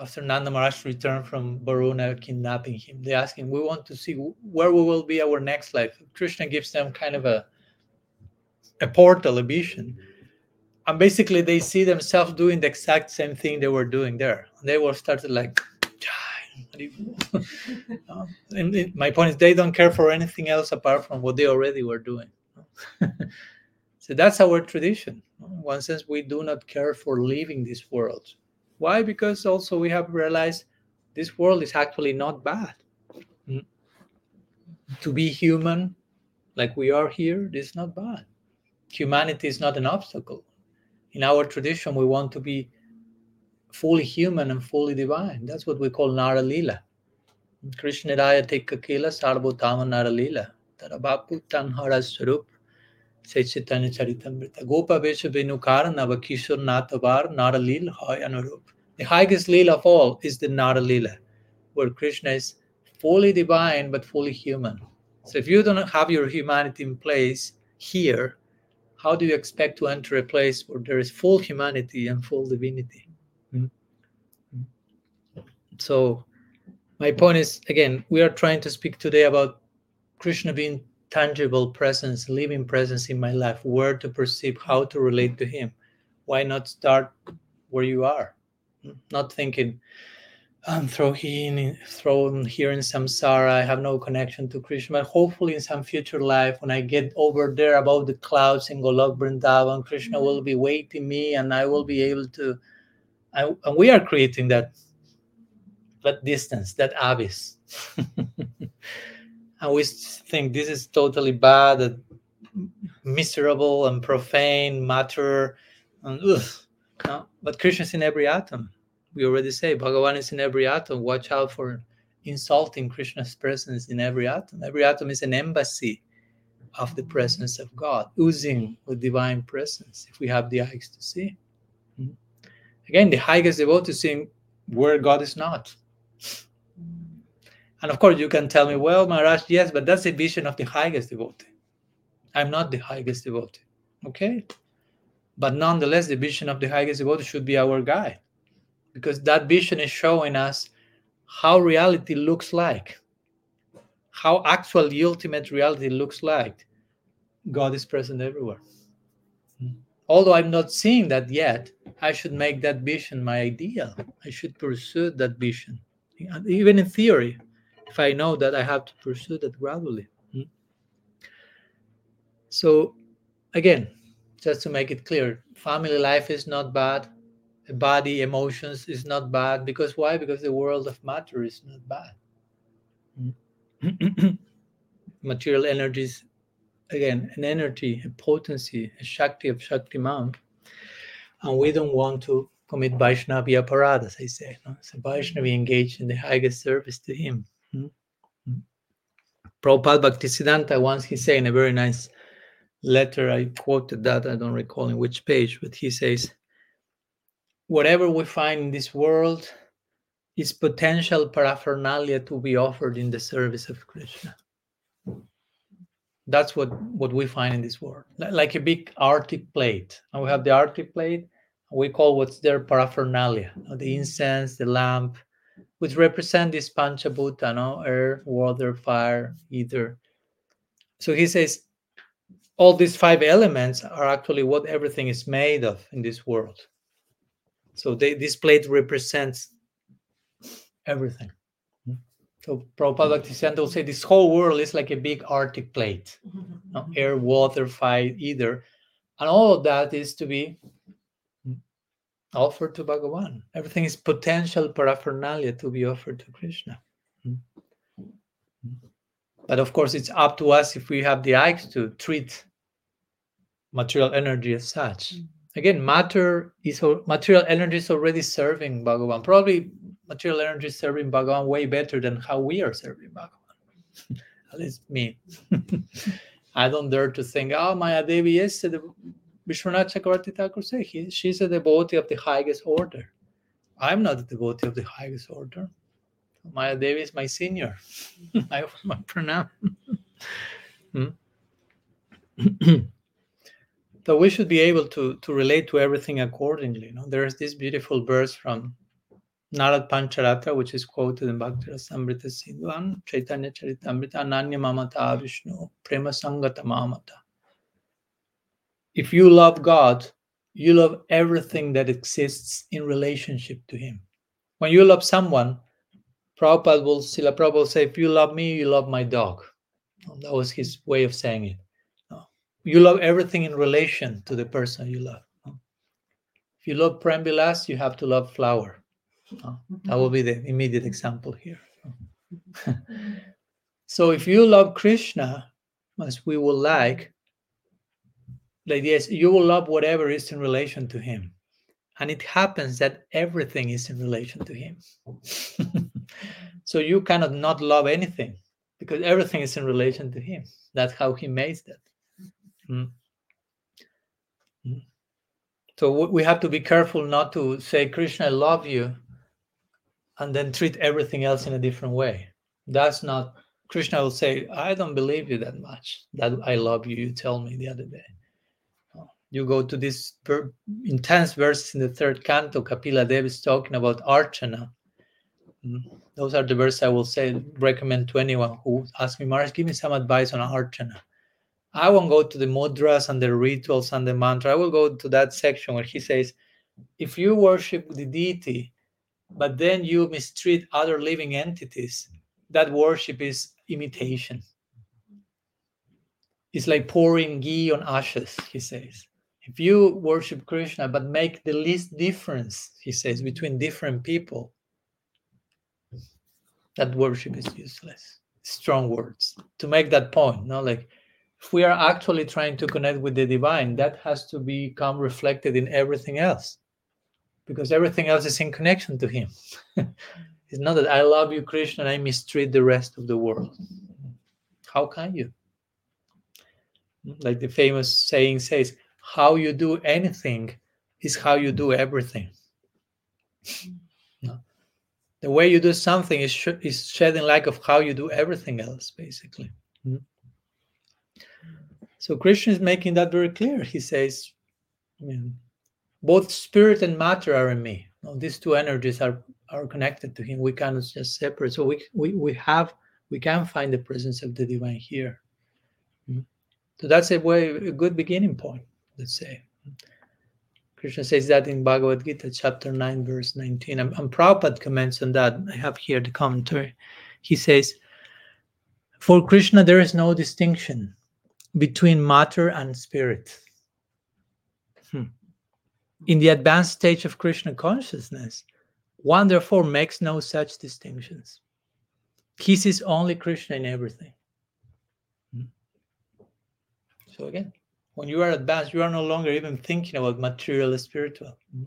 After Nanda Maharaj returned from Varuna kidnapping him, they ask him, We want to see where we will be our next life. Krishna gives them kind of a, a portal, a vision. And basically, they see themselves doing the exact same thing they were doing there. They were started like. Uh, [laughs] and my point is, they don't care for anything else apart from what they already were doing. [laughs] so that's our tradition. One sense, we do not care for leaving this world. Why? Because also we have realized this world is actually not bad. Mm. To be human, like we are here, is not bad. Humanity is not an obstacle. In our tradition, we want to be fully human and fully divine. That's what we call Nara Lila. Krishna Raya Tikakila Sarvotama Nara Lila. Tarabapu Tanhara Sarup Sechitanya Charitamrita. Gopa Vesha Venukara Navakishur Natavar Nara Lila Hay Anurup. The highest Lila of all is the Nara Lila, where Krishna is fully divine but fully human. So if you don't have your humanity in place here, how do you expect to enter a place where there is full humanity and full divinity? Mm. Mm. So, my point is again, we are trying to speak today about Krishna being tangible presence, living presence in my life, where to perceive, how to relate to Him. Why not start where you are? Mm. Not thinking, I'm thrown in, thrown here in samsara. I have no connection to Krishna. But hopefully, in some future life, when I get over there above the clouds in Golok Vrindavan, Krishna will mm-hmm. be waiting me, and I will be able to. I, and we are creating that that distance, that abyss, [laughs] and we think this is totally bad, and miserable, and profane matter, and ugh, no? but Krishna is in every atom we already say Bhagavan is in every atom. Watch out for insulting Krishna's presence in every atom. Every atom is an embassy of the presence of God, oozing with divine presence, if we have the eyes to see. Hmm? Again, the highest devotee is seeing where God is not. And of course, you can tell me, well, Maharaj, yes, but that's a vision of the highest devotee. I'm not the highest devotee. Okay? But nonetheless, the vision of the highest devotee should be our guide because that vision is showing us how reality looks like, how actual the ultimate reality looks like. God is present everywhere. Although I'm not seeing that yet, I should make that vision my ideal. I should pursue that vision, even in theory, if I know that I have to pursue that gradually. So, again, just to make it clear, family life is not bad body emotions is not bad because why? Because the world of matter is not bad. [clears throat] Material energies again an energy a potency a shakti of shaktiman and we don't want to commit vaishnavi aparadh as i say no? so vaishnavi engaged in the highest service to him. Mm-hmm. Prabhupada Bhaktisiddhanta once he said in a very nice letter I quoted that I don't recall in which page but he says whatever we find in this world is potential paraphernalia to be offered in the service of Krishna. That's what, what we find in this world, like a big arati plate. And we have the arati plate, we call what's there paraphernalia, the incense, the lamp, which represent this panchabhuta, no? air, water, fire, ether. So he says all these five elements are actually what everything is made of in this world. So they, this plate represents everything. So Prabhupada Bhaktisiddhanta will say this whole world is like a big arati plate, no? Mm-hmm. air, water, fire, either. And all of that is to be offered to Bhagavan. Everything is potential paraphernalia to be offered to Krishna. But of course, it's up to us if we have the eyes to treat material energy as such mm-hmm. Again matter is material energy is already serving bhagavan. Probably material energy is serving bhagavan way better than how we are serving bhagavan. [laughs] At least me. [laughs] I don't dare to think oh maya devi yes the vishwanath chakravarti thakur he, she's a devotee of the highest order. I'm not a devotee of the highest order. Maya devi is my senior. [laughs] I my pranam [clears throat] hmm? [clears throat] So we should be able to to relate to everything accordingly. You know, there's this beautiful verse from Narad Pancharatra, which is quoted in Bhakti Rasamrita Sindhu and, Chaitanya Charitamrita, Ananya Mamata Vishnu, Prema Sangata Mamata. If you love God, you love everything that exists in relationship to Him. When you love someone, Prabhupada will, Srila Prabhupada will say, if you love me, you love my dog. That was his way of saying it. You love everything in relation to the person you love. If you love Prem Vilas, you have to love flower. That will be the immediate example here. so if you love Krishna, as we will like, like yes, you will love whatever is in relation to him. And it happens that everything is in relation to him. [laughs] so you cannot not love anything because everything is in relation to him. That's how he made that. Mm. Mm. So we have to be careful not to say, Krishna, I love you, and then treat everything else in a different way. That's not, Krishna will say, I don't believe you that much, that I love you, you tell me the other day. You go to this intense verses in the third canto, Kapila Dev is talking about Archana. Mm. Those are the verses I will say, recommend to anyone who asks me, Maharaj, give me some advice on Archana. I won't go to the mudras and the rituals and the mantra. I will go to that section where he says, if you worship the deity, but then you mistreat other living entities, that worship is imitation. It's like pouring ghee on ashes, he says. If you worship Krishna, but make the least difference, he says, between different people, that worship is useless. Strong words to make that point, no? Like if we are actually trying to connect with the divine, that has to become reflected in everything else because everything else is in connection to him. [laughs] it's not that I love you, Krishna, and I mistreat the rest of the world. How can you? Like the famous saying says, how you do anything is how you do everything. No. The way you do something is, sh- is shedding light of how you do everything else, basically. Mm-hmm. So Krishna is making that very clear. He says, I mean, both spirit and matter are in me. These two energies are are connected to him. We cannot just separate. So we we, we have we can find the presence of the divine here. Hmm? So that's a way a good beginning point, let's say. Krishna says that in Bhagavad Gita, chapter 9, verse 19. And, and Prabhupada comments on that. I have here the commentary. He says, For Krishna, there is no distinction between matter and spirit. Hmm. In the advanced stage of Krishna consciousness, one therefore makes no such distinctions. He sees only Krishna in everything. Hmm. So again, when you are advanced, you are no longer even thinking about material and spiritual. Hmm.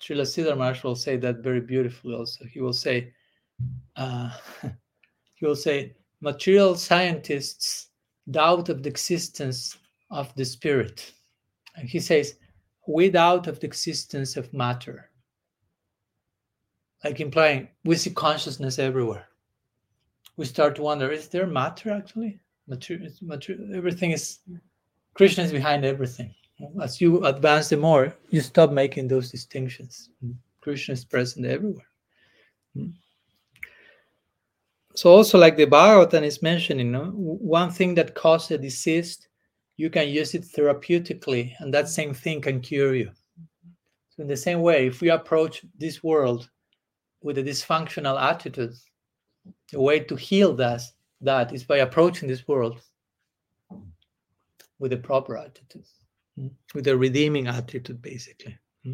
Srila Sridhar Maharaj will say that very beautifully also. He will say, uh, [laughs] he will say, material scientists doubt of the existence of the spirit. And he says, doubt of the existence of matter. Like implying we see consciousness everywhere. We start to wonder, is there matter actually? Matter, matter, everything is Krishna is behind everything. As you advance the more, you stop making those distinctions. Krishna is present everywhere. Hmm? So also like the Bhagavatam is mentioning, know, one thing that causes a disease, you can use it therapeutically, and that same thing can cure you. So in the same way, if we approach this world with a dysfunctional attitude, the way to heal that, that is by approaching this world with a proper attitude, hmm, with a redeeming attitude, basically. Hmm.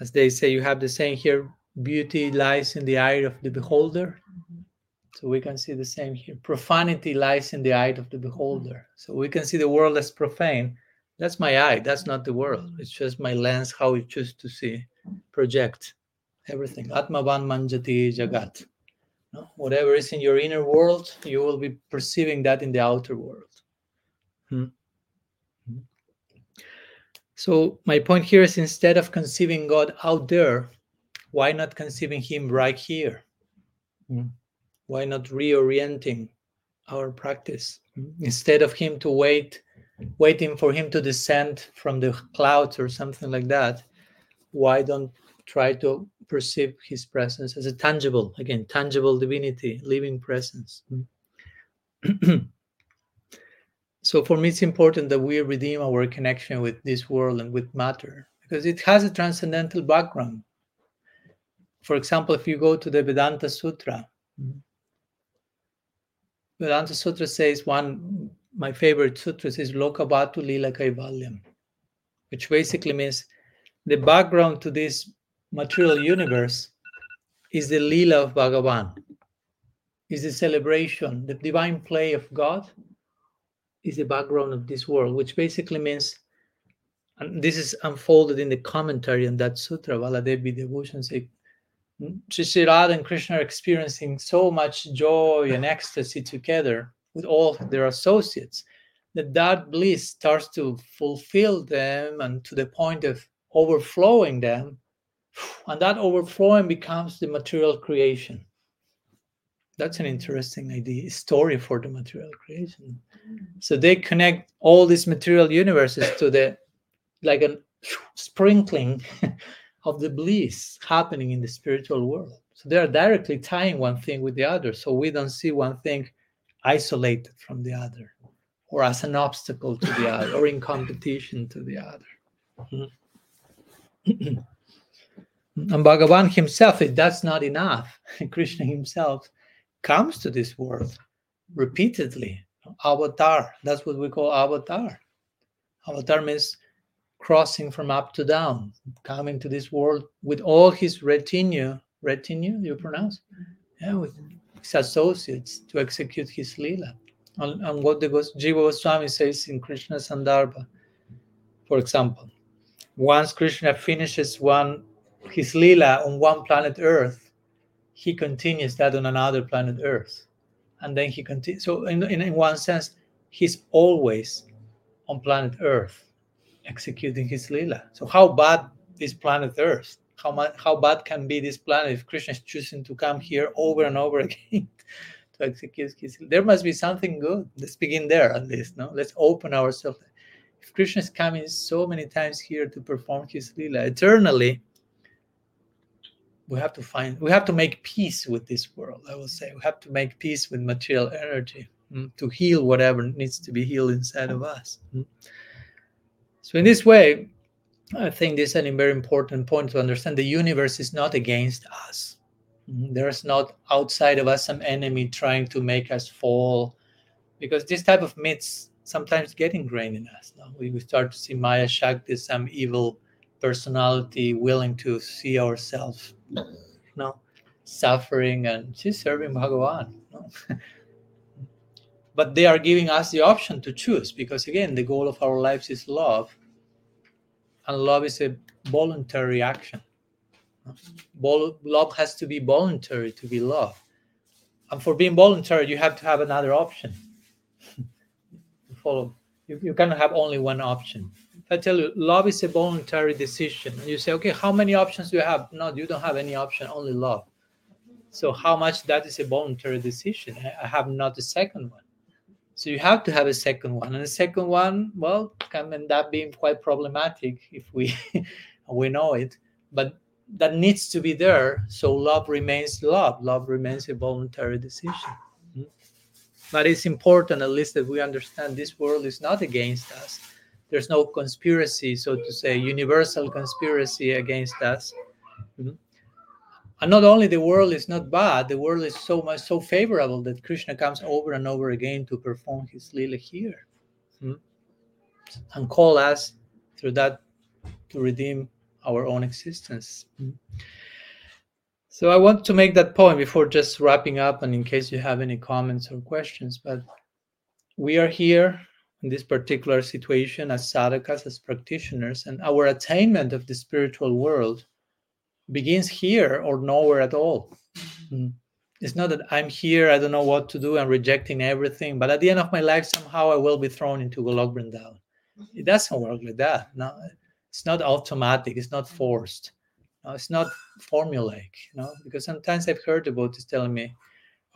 As they say, you have the saying here, beauty lies in the eye of the beholder. So we can see the same here. Profanity lies in the eye of the beholder. So we can see the world as profane. That's my eye. That's not the world. It's just my lens, how you choose to see, project everything. Atmavan manyate jagat. No? Whatever is in your inner world, you will be perceiving that in the outer world. Hmm. So my point here is instead of conceiving God out there, why not conceiving him right here? Hmm. Why not reorienting our practice hmm. instead of him to wait, waiting for him to descend from the clouds or something like that? Why don't try to perceive his presence as a tangible, again, tangible divinity, living presence? [clears throat] so for me, it's important that we redeem our connection with this world and with matter because it has a transcendental background for example, if you go to the Vedanta Sutra, Vedanta Sutra says one, my favorite sutra is Lokabhatu Lila Kaivalyam, which basically means the background to this material universe is the Lila of Bhagavan, is the celebration, the divine play of God is the background of this world, which basically means, and this is unfolded in the commentary on that sutra, Baladev Vidyabhushan say, Radha and Krishna are experiencing so much joy and ecstasy together with all their associates that that bliss starts to fulfill them and to the point of overflowing them. [sighs] And that overflowing becomes the material creation. That's an interesting idea story for the material creation. So they connect all these material universes to the like a [sighs] sprinkling [laughs] of the bliss happening in the spiritual world. So they are directly tying one thing with the other. So we don't see one thing isolated from the other or as an obstacle to the [laughs] other or in competition to the other. Mm-hmm. And bhagavan himself if that's not enough [laughs] krishna himself comes to this world repeatedly avatar that's what we call avatar. Avatar means crossing from up to down coming to this world with all his retinue retinue you pronounce? Yeah with his associates to execute his lila. And, and what the jiva goswami says in krishna sandarbha for example once krishna finishes one his lila on one planet earth he continues that on another planet earth. And then he continues so in, in, in one sense he's always on planet earth executing his lila so how bad is planet earth how much how bad can be this planet if krishna is choosing to come here over and over [laughs] again to execute his there must be something good let's begin there at least no? Let's open ourselves. If krishna is coming so many times here to perform his lila eternally we have to find we have to make peace with this world i will say. We have to make peace with material energy mm, to heal whatever needs to be healed inside of us mm. So in this way i think this is a very important point to understand the universe is not against us Mm, there's not outside of us some enemy trying to make us fall because this type of myths sometimes get ingrained in us no? we, we start to see maya shakti some evil personality willing to see ourselves know suffering and she's serving bhagavan know? [laughs] but they are giving us the option to choose because again the goal of our lives is love and love is a voluntary action love has to be voluntary to be love and for being voluntary you have to have another option [laughs] follow you, you cannot have only one option if I tell you love is a voluntary decision, and you say, okay, how many options do you have? No, you don't have any option, only love. So how much that is a voluntary decision? I have not a second one. So you have to have a second one, and the second one, well, can end up being quite problematic if we [laughs] we know it. But that needs to be there, so love remains love. Love remains a voluntary decision. But it's important, at least, that we understand this world is not against us there's no conspiracy, so to say, universal conspiracy against us. Mm-hmm. And not only the world is not bad, the world is so much so favorable that Krishna comes over and over again to perform his lila here mm-hmm. and call us through that to redeem our own existence. Mm-hmm. So I want to make that point before just wrapping up, and in case you have any comments or questions, but we are here in this particular situation as sadhakas, as practitioners, and our attainment of the spiritual world begins here or nowhere at all. Mm-hmm. Mm. It's not that I'm here, I don't know what to do, I'm rejecting everything, but at the end of my life, somehow I will be thrown into Golok Vrindavan. Mm-hmm. It doesn't work like that. No, it's not automatic, it's not mm-hmm. forced. No, it's not formulaic, you know, because sometimes I've heard devotees telling me,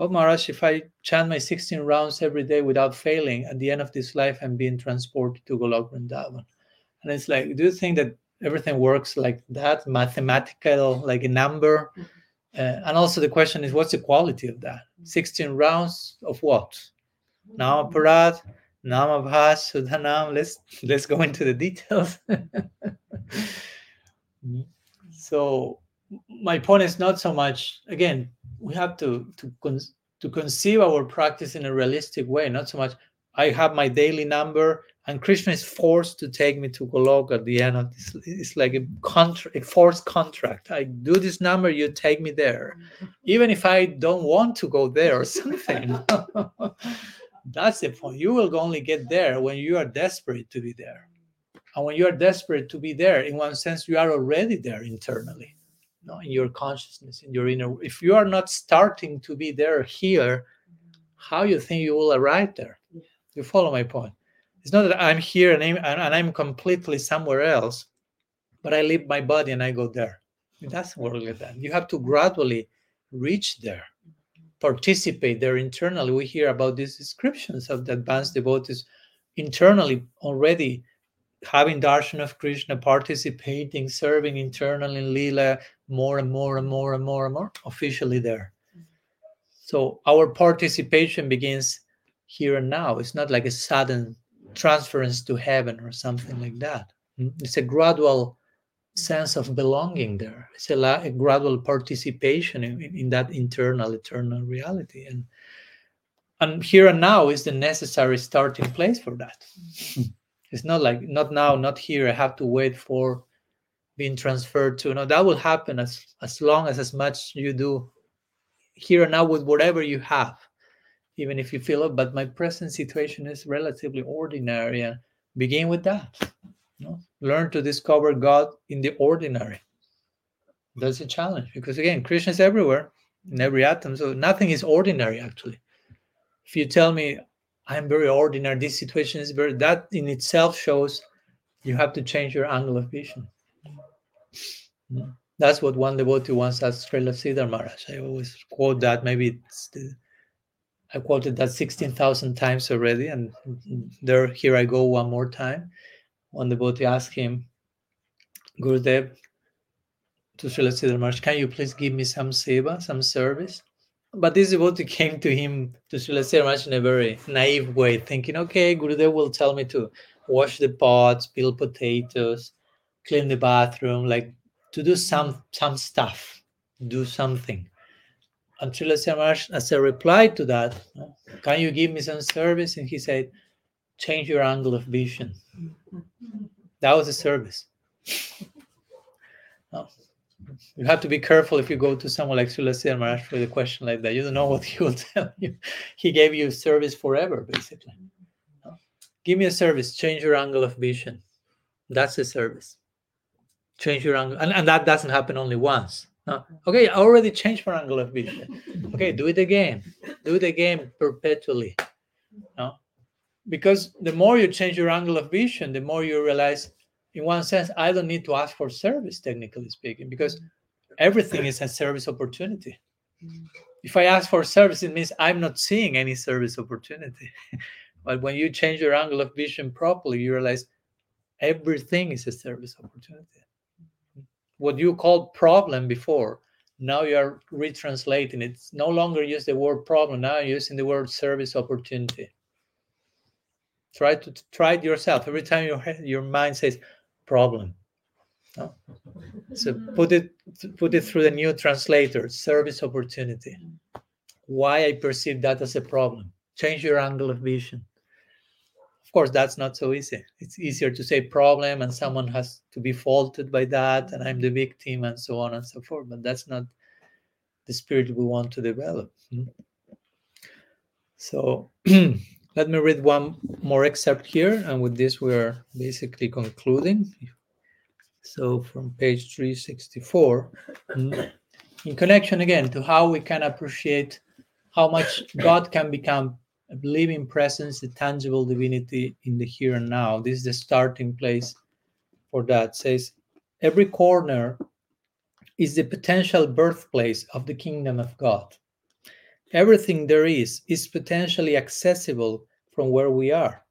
Oh, Maharaj, if I chant my 16 rounds every day without failing, at the end of this life, I'm being transported to Golok Vrindavan. And it's like, do you think that everything works like that, mathematical, like a number? Mm-hmm. Uh, and also the question is, what's the quality of that? Mm-hmm. 16 rounds of what? Namaparadh, Namabhas, Sudhanam. Let's [laughs] let's go into the details. [laughs] so my point is not so much again we have to to con- to conceive our practice in a realistic way not so much i have my daily number and krishna is forced to take me to golok at the end of this it's like a contract a forced contract i do this number you take me there [laughs] even if i don't want to go there or something [laughs] that's the point you will only get there when you are desperate to be there and when you are desperate to be there in one sense you are already there internally no, in your consciousness, in your inner. If you are not starting to be there here, mm-hmm. how you think you will arrive there? You follow my point? It's not that I'm here and I'm, and I'm completely somewhere else, but I leave my body and I go there. It doesn't work like that. You have to gradually reach there, participate there internally. We hear about these descriptions of the advanced devotees internally already having darshan of Krishna, participating, serving internally in Lila, more and more and more and more and more, officially there. So our participation begins here and now. It's not like a sudden transference to heaven or something like that. Mm, it's a gradual sense of belonging there. It's a, la- a gradual participation in, in, that internal, eternal reality. And and here and now is the necessary starting place for that. Hmm. It's not like not now, not here. I have to wait for being transferred to. No, that will happen as as long as as much you do here and now with whatever you have, even if you feel it. But my present situation is relatively ordinary, and begin with that. You know? Learn to discover God in the ordinary. That's a challenge because again, Krishna is everywhere in every atom, so nothing is ordinary actually. If you tell me I'm very ordinary. This situation is very, that in itself shows you have to change your angle of vision. That's what one devotee once asked Srila Sridhar Maharaj. I always quote that. Maybe it's the, I quoted that 16,000 times already. And there, here I go one more time. One devotee asked him, Gurudev, to Srila Sridhar Maharaj, can you please give me some seva, some service? but this devotee [laughs] came to him to Srila Sridhar in a very naive way, thinking, okay, Gurudev will tell me to wash the pots, peel potatoes, clean the bathroom, like to do some some stuff, do something. And Srila Sridhar as a reply to that, can you give me some service? And he said, change your angle of vision. That was a service you have to be careful if you go to someone like Srila Maharaj with a question like that. You don't know what he will [laughs] tell you. He gave you service forever, basically. Give me a service, change your angle of vision. That's a service. Change your angle. And, and that doesn't happen only once. No? Okay, I already changed my angle of vision. Okay, do it again. Do it again perpetually. No? Because the more you change your angle of vision, the more you realize in one sense, I don't need to ask for service, technically speaking, because everything is a service opportunity. If I ask for service, it means I'm not seeing any service opportunity. [laughs] but when you change your angle of vision properly, you realize everything is a service opportunity. What you called problem before, now you are retranslating it. It's no longer use the word problem, now you're using the word service opportunity. Try to try it yourself. Every time your your mind says, problem. No? So mm-hmm. put it put it through the new translator, service opportunity. Mm-hmm. Why I perceive that as a problem. Change your angle of vision. Of course, that's not so easy. It's easier to say problem and someone has to be faulted by that, and I'm the victim, and so on and so forth. But that's not the spirit we want to develop. Hmm? So [clears throat] Let me read one more excerpt here, and with this, we are basically concluding. So, from page 364, in connection again to how we can appreciate how much [coughs] God can become a living presence, a tangible divinity in the here and now. This is the starting place for that. It says, every corner is the potential birthplace of the kingdom of God. Everything there is is potentially accessible from where we are.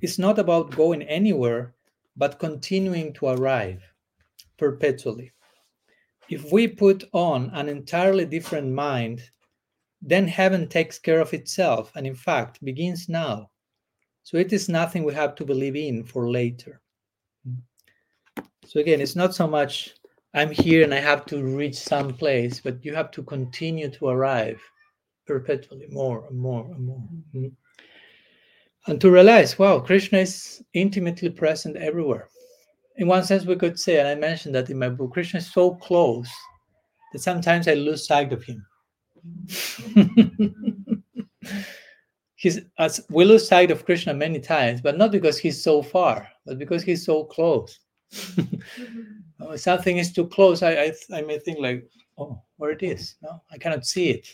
It's not about going anywhere, but continuing to arrive perpetually. If we put on an entirely different mind, then heaven takes care of itself and, in fact, begins now. So it is nothing we have to believe in for later. So, again, it's not so much I'm here and I have to reach some place, but you have to continue to arrive perpetually more and more and more. Mm. And to realize, wow, Krishna is intimately present everywhere. In one sense, we could say, and I mentioned that in my book, Krishna is so close that sometimes I lose sight of him. [laughs] he's as we lose sight of Krishna many times, but not because he's so far, but because he's so close. [laughs] Uh, something is too close, I, I I may think like, oh, where it is. No, I cannot see it.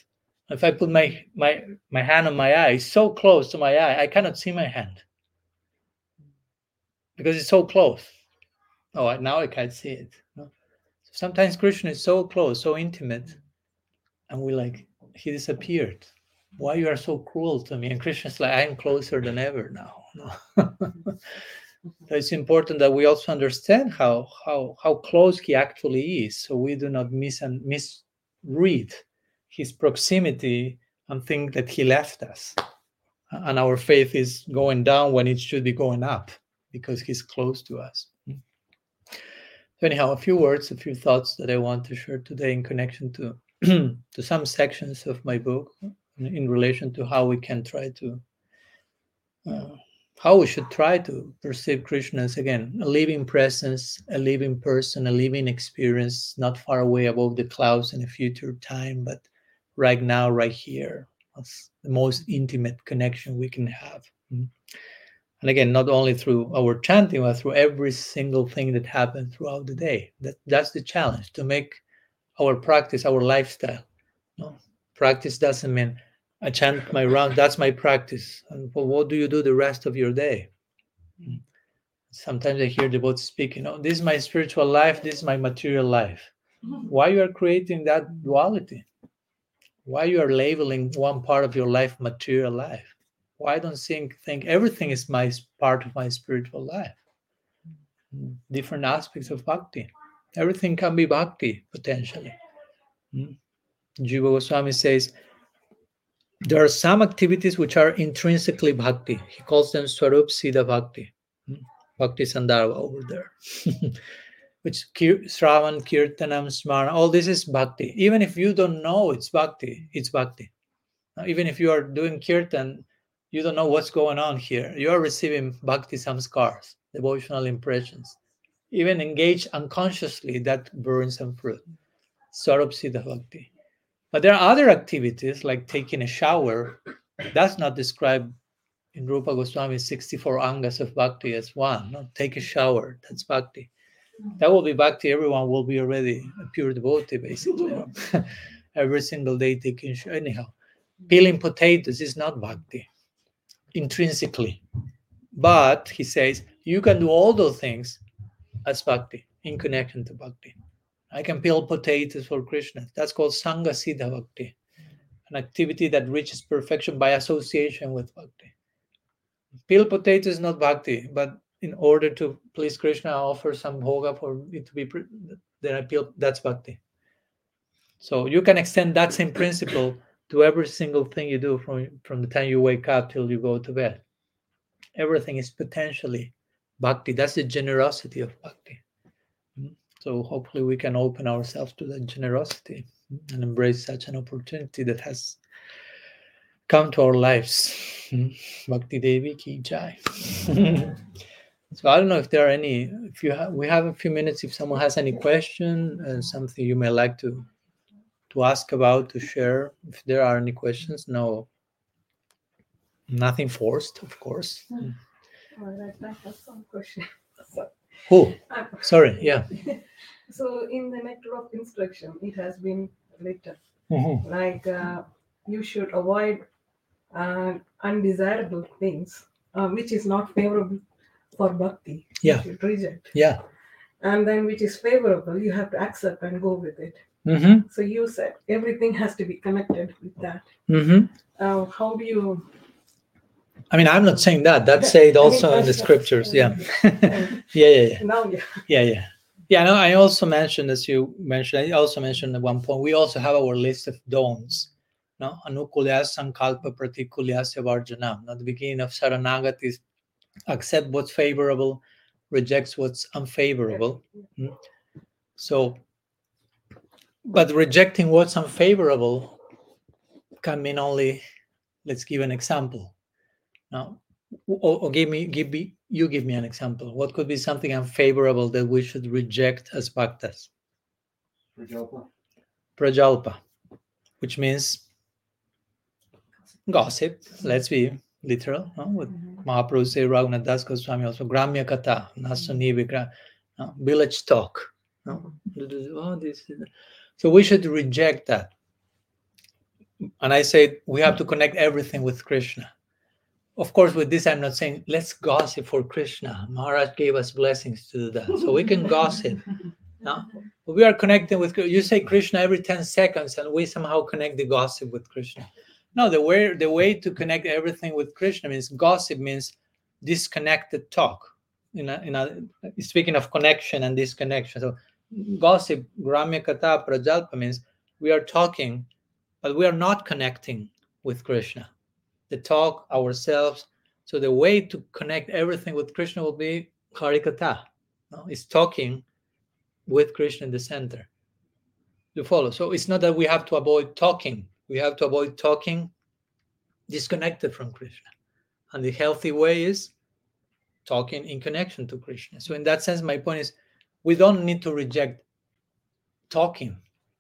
If I put my my my hand on my eye, so close to my eye, I cannot see my hand because it's so close. Oh, now I can't see it. No? Sometimes Krishna is so close, so intimate, and we like he disappeared. Why you are so cruel to me? And Krishna's like, I'm closer than ever now. [laughs] So it's important that we also understand how how how close he actually is, so we do not miss and misread his proximity and think that he left us, and our faith is going down when it should be going up because he's close to us. So anyhow, a few words, a few thoughts that I want to share today in connection to [clears throat] to some sections of my book in- relation to how we can try to uh, how we should try to perceive Krishna as again a living presence, a living person, a living experience, not far away above the clouds in a future time, but right now, right here. That's the most intimate connection we can have. Mm. And again, not only through our chanting, but through every single thing that happens throughout the day. That that's the challenge to make our practice our lifestyle. No, practice doesn't mean I chant my round. That's my practice. And what do you do the rest of your day? Mm. Sometimes I hear devotees speak. You know, this is my spiritual life. This is my material life. Why you are creating that duality? Why you are labeling one part of your life material life? Why don't think think everything is my part of my spiritual life? Mm. Different aspects of bhakti. Everything can be bhakti potentially. Mm. Jiva Goswami says there are some activities which are intrinsically bhakti. He calls them Swarup Siddha Bhakti. Hmm? Bhakti Sandarbha over there. [laughs] which Kir- Sravan, Kirtanam, Smara, all this is bhakti. Even if you don't know it's bhakti, it's bhakti. Even if you are doing kirtan, you don't know what's going on here. You are receiving bhakti samskars, devotional impressions. Even engage unconsciously, that burns some fruit. Swarup Siddha Bhakti. But there are other activities like taking a shower. That's not described in Rupa Goswami's 64 angas of bhakti as one. No? Take a shower, that's bhakti. That will be bhakti. Everyone will be already a pure devotee, basically. [laughs] Every single day taking shower. Anyhow, peeling potatoes is not bhakti intrinsically. But he says you can do all those things as bhakti in connection to bhakti. I can peel potatoes for Krishna. That's called Sangha Siddha Bhakti, an activity that reaches perfection by association with bhakti. Peel potatoes is not bhakti, but in order to please Krishna, I offer some bhoga for it to be, pre- then I peel, that's bhakti. So you can extend that same principle to every single thing you do from, from the time you wake up till you go to bed. Everything is potentially bhakti. That's the generosity of bhakti. Mm. So hopefully we can open ourselves to that generosity mm, and embrace such an opportunity that has come to our lives. Mm. Bhakti Devi ki jai. [laughs] so I don't know if there are any. If you have, we have a few minutes. If someone has any question and something you may like to to ask about to share, if there are any questions, no, nothing forced, of course. Mm. Right, I have some question. So, [laughs] Who? I'm- Sorry. [laughs] Yeah. so in the nectar of instruction, it has been written Mhm. like uh, you should avoid uh, undesirable things, uh, which is not favorable for bhakti. Yeah. You should reject. Yeah. And then which is favorable, you have to accept and go with it. Mm-hmm. So you said everything has to be connected with that. Mm-hmm. Uh, how do you? I mean, I'm not saying that. That's said I mean, also in the scriptures. [laughs] Yeah. Yeah, yeah, yeah. yeah. Yeah, yeah. Yeah, no, I also mentioned, as you mentioned, I also mentioned at one point, we also have our list of don'ts. No, anukulya sankalpa pratikulyasya varjanam. At the beginning of Saranagati is accept what's favorable, rejects what's unfavorable. Mm. So but rejecting what's unfavorable can mean only let's give an example now or, or give me give me you give me an example what could be something unfavorable that we should reject as bhaktas Prajalpa. prajalpa which means gossip let's be literal no? with mm-hmm. Mahaprabhu say Raghunath Das Goswami also Gramya Kata, Nasani Vikra, no? village talk. No? Mm-hmm. Oh, this is- So we should reject that. And I say we have to connect everything with Krishna. Of course, with this, I'm not saying let's gossip for Krishna. Maharaj gave us blessings to do that. So we can [laughs] gossip. No? We are connecting with you say Krishna every 10 seconds, and we somehow connect the gossip with Krishna. No, the way the way to connect everything with Krishna means gossip means disconnected talk. In a, in a, speaking of connection and disconnection, so gossip, gramya kata, prajalpa means we are talking, but we are not connecting with Krishna. The talk ourselves. So the way to connect everything with Krishna will be harikatha. No? It's talking with Krishna in the center. You follow? So it's not that we have to avoid talking. We have to avoid talking disconnected from Krishna. And the healthy way is talking in connection to Krishna. So in that sense, my point is we don't need to reject talking.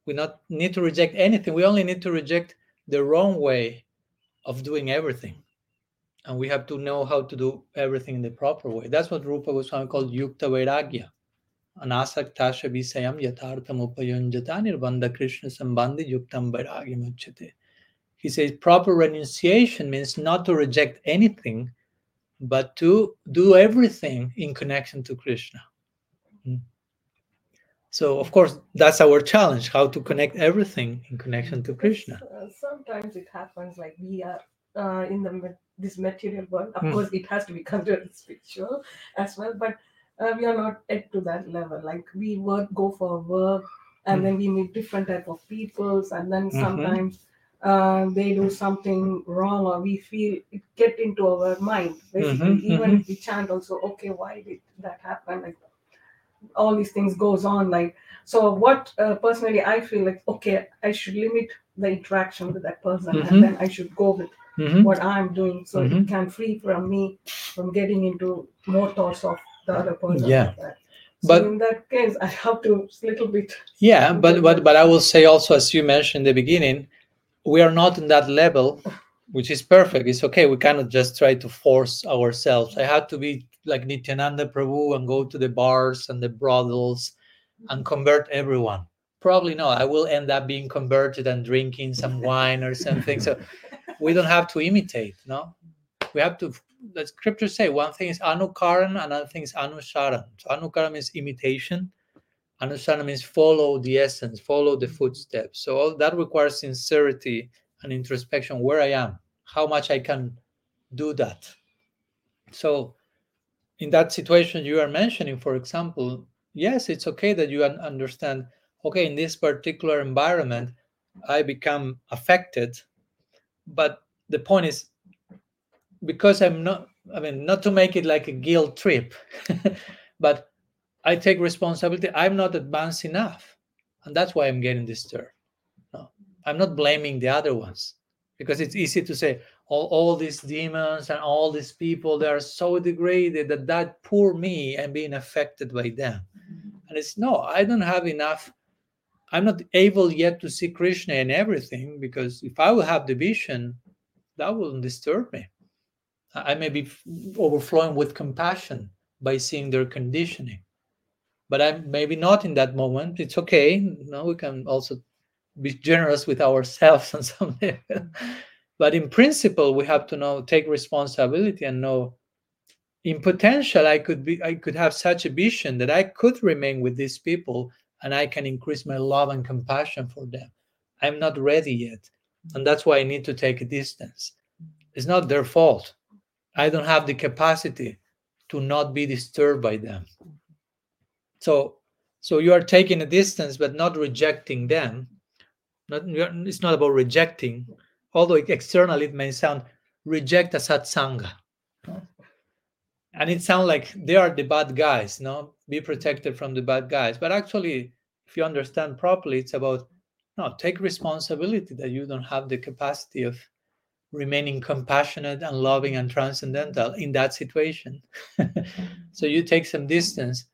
We not need to reject anything. We only need to reject the wrong way of doing everything. And we have to know how to do everything in the proper way. That's what Rupa Goswami called Yukta Vairagya. Anasaktasha Visayam Yathartham Upayunjata Nirbandha Krishna Sambandhi Yuktam Vairagyam Uchate. He says proper renunciation means not to reject anything, but to do everything in connection to Krishna. Mm. So, of course, that's our challenge how to connect everything in connection to Krishna. Uh, sometimes it happens like we are uh, in the this material world. Of Hmm. course, it has to be [laughs] considered spiritual as well, but uh, we are not yet to that level. Like we work, go for work, and Hmm. then we meet different type of peoples, and then Mhm. sometimes uh, they do something wrong, or we feel it get into our mind. Basically, Mhm, even mhm. if we chant, also, okay, why did that happen? Like all these things goes on like so what uh, personally i feel like okay i should limit the interaction with that person Mhm. and then i should go with Mhm. what i'm doing so Mhm. it can free from me from getting into more thoughts of the other person Yeah. like so But- in that case i have to little bit Yeah, [laughs] but but but I will say also, as you mentioned in the beginning, we are not in that level, which is perfect. It's okay. We cannot just try to force ourselves. I have to be like Nityananda Prabhu and go to the bars and the brothels and mm-hmm. convert everyone. Probably not. I will end up being converted and drinking some [laughs] wine or something. So we don't have to imitate. No, we have to. The scriptures say one thing is anukaran, another thing is anusharan. So anukaran means imitation Anusharan means follow the essence, follow the mm-hmm. footsteps. So all that requires sincerity and introspection where I am, how much I can do that. So in that situation you are mentioning, for example, yes, it's okay that you understand, okay, in this particular environment, I become affected. But the point is, because I'm not, I mean, not to make it like a guilt trip, [laughs] but I take responsibility. I'm not advanced enough. And that's why I'm getting disturbed. No, I'm not blaming the other ones because it's easy to say, all, all these demons and all these people, they are so degraded that that poor me and being affected by them. Mm-hmm. And it's no, I don't have enough. I'm not able yet to see Krishna in everything because if I will have the vision, that wouldn't disturb me. I may be overflowing with compassion by seeing their conditioning but I'm maybe not in that moment. It's okay. No, we can also be generous with ourselves [laughs] on some level. But in principle, we have to know take responsibility and know in potential I could be I could have such a vision that I could remain with these people and I can increase my love and compassion for them. I'm not ready yet. And that's why I need to take a distance. It's not their fault. I don't have the capacity to not be disturbed by them so so you are taking a distance but not rejecting them not it's not about rejecting although externally it may sound reject a satsanga and it sounds like they are the bad guys no be protected from the bad guys but actually if you understand properly it's about no, take responsibility that you don't have the capacity of remaining compassionate and loving and transcendental in that situation. [laughs] so you take some distance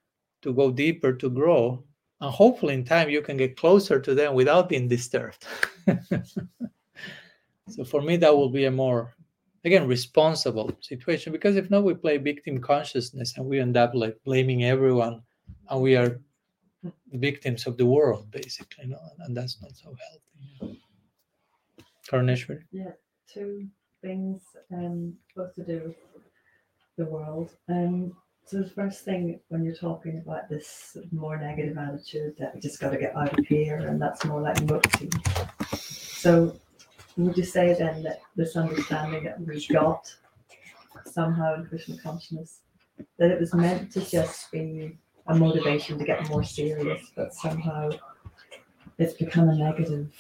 to go deeper, to grow, and hopefully in time you can get closer to them without being disturbed. [laughs] so for me, that will be a more again responsible situation because if not, we play victim consciousness and we end up like blaming everyone, and we are victims of the world basically, you know, and that's not so healthy. Karneshwari. Yeah, two things um, both to do with the world. Um, so the first thing when you're talking about this more negative attitude that we just got to get out of here, and that's more like mukti. So would you say then that this understanding that we got somehow in Krishna consciousness that it was meant to just be a motivation to get more serious, but somehow it's become a negative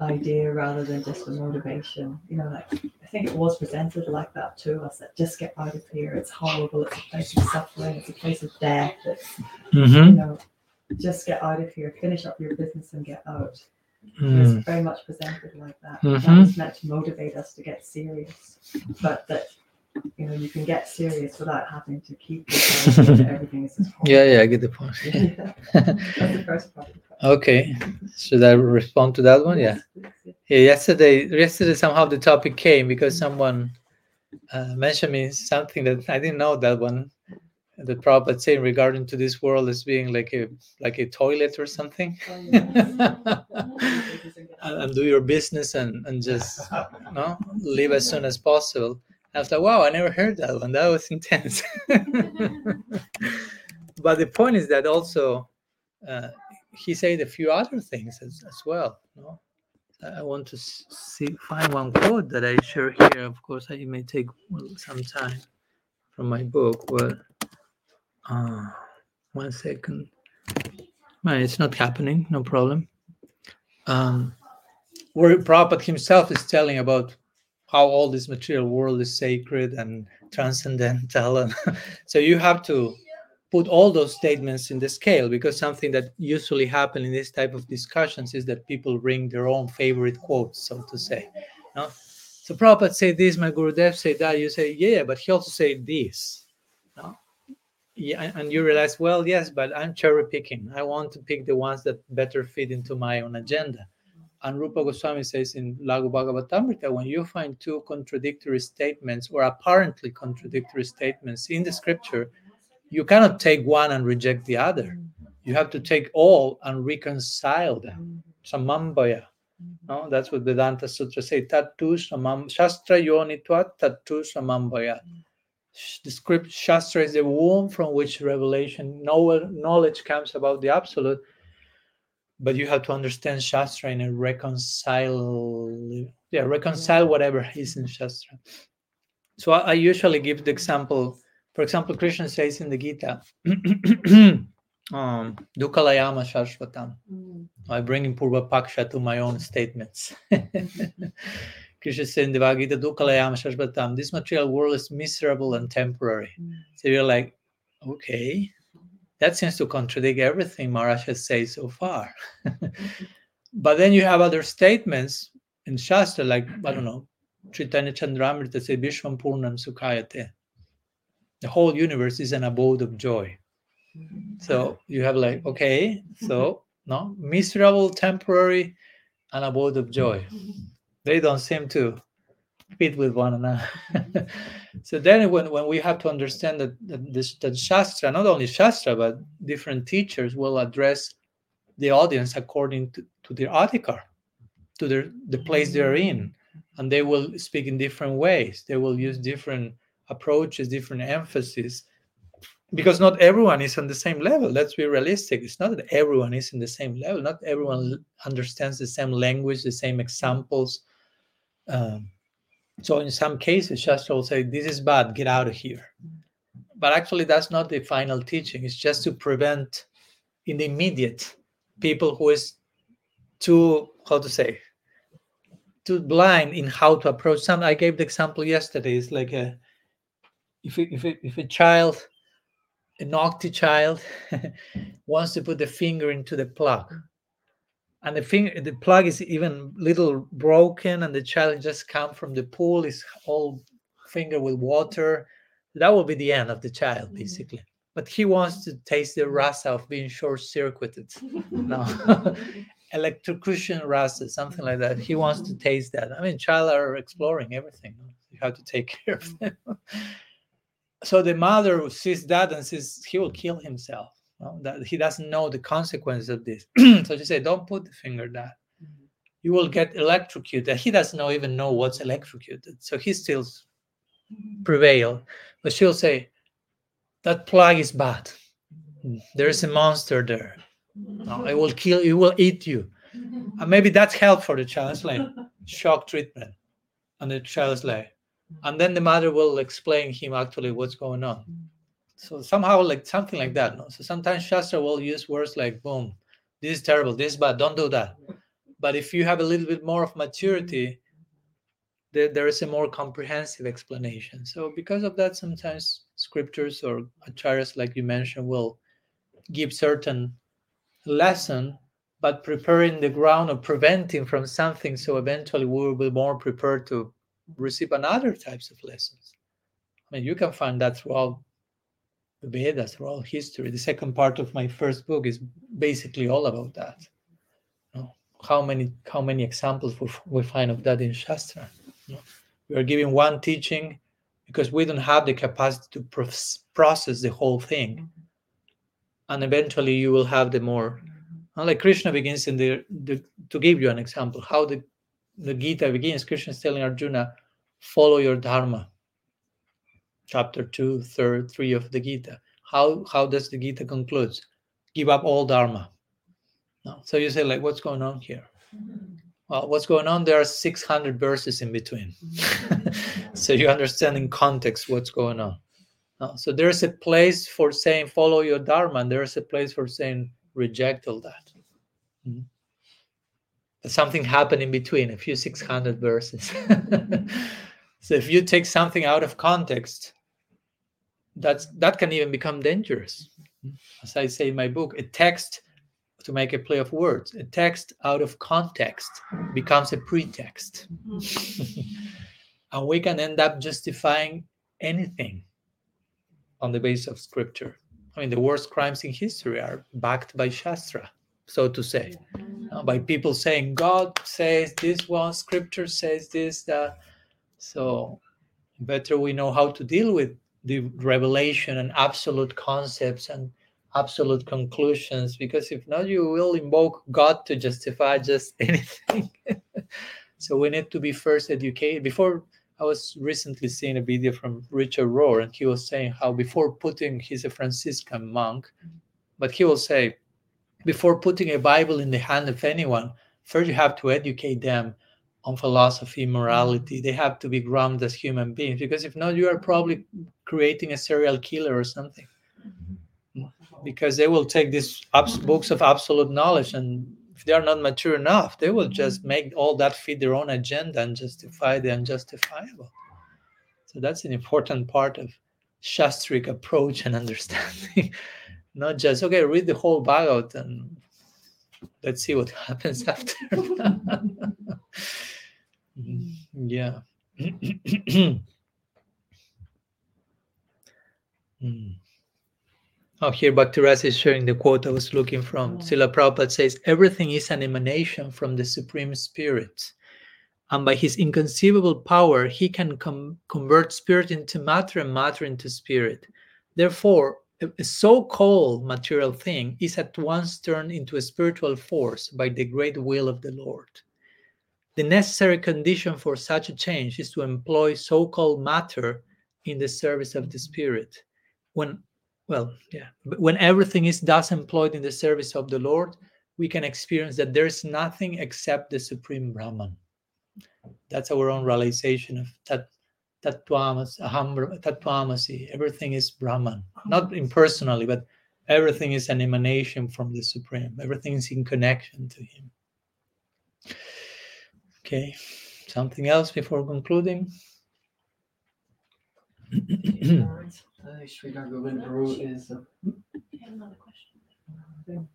idea rather than just a motivation. You know, like I think it was presented like that to us that just get out of here. It's horrible. It's a place of suffering. It's a place of death. It's Mm-hmm. you know, just get out of here. Finish up your business and get out. It was very much presented like that. That Mhm. was meant to motivate us to get serious, but that you know you can get serious without having to keep yourself [laughs] everything is just Yeah, yeah, I get the point. yeah. [laughs] That's the first part. of the question. Okay, should I respond to that one? Yeah. Yes, yes. Yeah, yesterday, yesterday somehow the topic came because someone uh, mentioned me something that I didn't know that one. The Prabhupada saying regarding to this world as being like a like a toilet or something, Oh, [laughs] and, do your business and and just [laughs] no leave as soon as possible. I was like, wow, I never heard that one. That was [laughs] intense. but the point is that also uh, he said a few other things as, as well. No? I want to see find one quote that I share here. Of course, it may take some time from my book. But uh, one second. Well, it's not happening. No problem. Um, where Prabhupada himself is telling about how all this material world is sacred and transcendental, and [laughs] so you have to put all those statements in the scale because something that usually happen in this type of discussions is that people bring their own favorite quotes, so to say. No? So Prabhupada say this, my Gurudev say that. You say, yeah, but he also say this. Yeah, and- you realize, well, yes, but I'm cherry picking. I want to pick the ones that better fit into my own agenda. And Rupa Goswami says in Laghu Bhagavatamrita, when you find two contradictory statements or apparently contradictory statements in the scripture, you cannot take one and reject the other. You have to take all and reconcile them. Samambaya. No, that's what Vedanta Sutra say. Tattu samam shastra yonitvat tattu samambaya. The script shastra is the womb from which revelation, know- knowledge comes about the absolute. But you have to understand shastra in a reconcile, yeah, reconcile whatever is in shastra. So I, I usually give the example. For example, Krishna says in the Gita, [clears throat] um, Dukalayama Shashvatam. Mm, I bring in Purva Paksha to my own statements. [laughs] Krishna says in the Bhagavad Gita, Dukalayama Shashvatam. This material world is miserable and temporary. mm, So you're like, okay, that seems to contradict everything Maharaj has said so far. [laughs] but then you have other statements in Shastra, like, I don't know, Chaitanya Chandramrita say, Vishwam Purnam Sukhayate. The whole universe is an abode of joy. So you have like, okay, so no, miserable, temporary, and abode of joy. [laughs] They don't seem to fit with one another. [laughs] so then when, when we have to understand that, that this that Shastra, not only Shastra, but different teachers will address the audience according to, to their adhikar, to their the place they're in. And they will speak in different ways. They will use different approaches, different emphasis because not everyone is on the same level let's be realistic it's not that everyone is in the same level not everyone understands the same language the same examples um, so in some cases shastra will say this is bad get out of here. But actually that's not the final teaching. It's just to prevent in the immediate people who is too how to say too blind in how to approach some. I gave the example yesterday. It's like a if a, if a, if a child a naughty child [laughs] wants to put the finger into the plug and the finger the plug is even little broken and the child just come from the pool is all finger with water. That will be the end of the child Mhm. basically. But he wants to taste the rasa of being short circuited no [laughs] electrocution rasa something like that. He wants to taste that. I mean child are exploring everything you have to take [laughs] care of them. So the mother sees that and says he will kill himself that he doesn't know the consequences of this. [clears throat] So she said don't put the finger there mm-hmm. you will get electrocuted. He doesn't know even know what's electrocuted. So he still s- mm-hmm. prevail. But she'll say that plug is bad. There's a monster there. No, it will kill you will eat you. And maybe that's help for the child it's like [laughs] shock treatment and the child's like and then the mother will explain him actually what's going on so somehow like something like that no? so sometimes shastra will use words like boom this is terrible this is bad don't do that. But if you have a little bit more of maturity there, there is a more comprehensive explanation. So because of that sometimes scriptures or acharyas like you mentioned will give certain lesson but preparing the ground or preventing from something so eventually we will be more prepared to receive another types of lessons. I mean you can find that throughout the vedas throughout history. The second part of my first book is basically all about that. You know, how many how many examples we, find of that in shastra? You know. we are giving one teaching because we don't have the capacity to process the whole thing. And eventually you will have the more and like krishna begins in the, the to give you an example how the the gita begins krishna is telling arjuna follow your dharma chapter 2 third 3 of the gita. How how does the gita concludes? Give up all dharma. No. so you say like what's going on here? Well what's going on? There are 600 verses in between. [laughs] So you understand in context what's going on. No, so there's a place for saying follow your dharma and there's a place for saying reject all that. Mhm. But something happened in between a few 600 verses. [laughs] So if you take something out of context that's that can even become dangerous. As i say in my book a text to make a play of words a text out of context becomes a pretext. [laughs] And we can end up justifying anything on the basis of scripture. I mean the worst crimes in history are backed by shastra so to say. Uh, by people saying god says this one scripture says this that. So better we know how to deal with the revelation and absolute concepts and absolute conclusions because if not you will invoke god to justify just [laughs] anything. [laughs] So we need to be first educated. Before i was recently seeing a video from richard rohr and he was saying how before putting he's a franciscan monk but he will say before putting a bible in the hand of anyone first you have to educate them on philosophy mm-hmm. morality they have to be grounded as human beings because if not you are probably creating a serial killer or something. Mm-hmm. Because they will take these abs- books of absolute knowledge and if they are not mature enough they will mm-hmm. just make all that fit their own agenda and justify the unjustifiable. So that's an important part of shastric approach and [laughs] understanding. Not just okay read the whole bhagavat and let's see what [laughs] happens after. [laughs] yeah [clears throat] Mm. Oh, here Bhaktirasa is sharing the quote I was looking from. Oh. Srila Prabhupada says, Everything is an emanation from the Supreme Spirit. And by his inconceivable power, he can com- convert spirit into matter and matter into spirit. Therefore, a, a so called material thing is at once turned into a spiritual force by the great will of the Lord. The necessary condition for such a change is to employ so called matter in the service of the spirit. When well, yeah, but when everything is thus employed in the service of the Lord, we can experience that there is nothing except the Supreme Brahman. That's our own realization of tat, tattvamas, aham, tattvamasi. Everything is Brahman, not impersonally, but everything is an emanation from the Supreme. Everything is in connection to Him. Okay, something else before concluding? Sridhar Govind Guru is uh, have another question.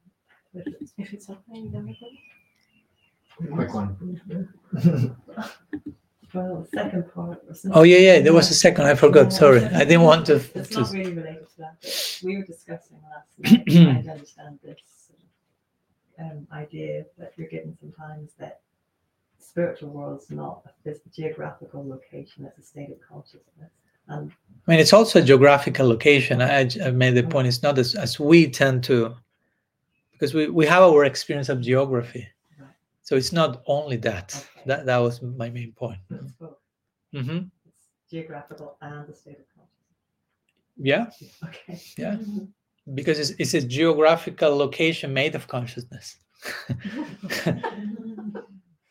If it's happening, then. Quick one. Well, second part. Oh yeah, yeah. There was a second. I forgot. Yeah, Sorry, I didn't want to. It's to not really related to that, but we were discussing last night, trying to understand this um, idea that you're given sometimes that spiritual world's not a geographical location, it's a state of consciousness. And I mean, it's also a geographical location. I, I made the point. It's not as, as we tend to, because we, we have our experience of geography. Right. So it's not only that. Okay. That that was my main point. it's both, hmm it's geographical and the state of consciousness. Yeah. Okay. Yeah. [laughs] because it's, it's a geographical location made of consciousness. [laughs]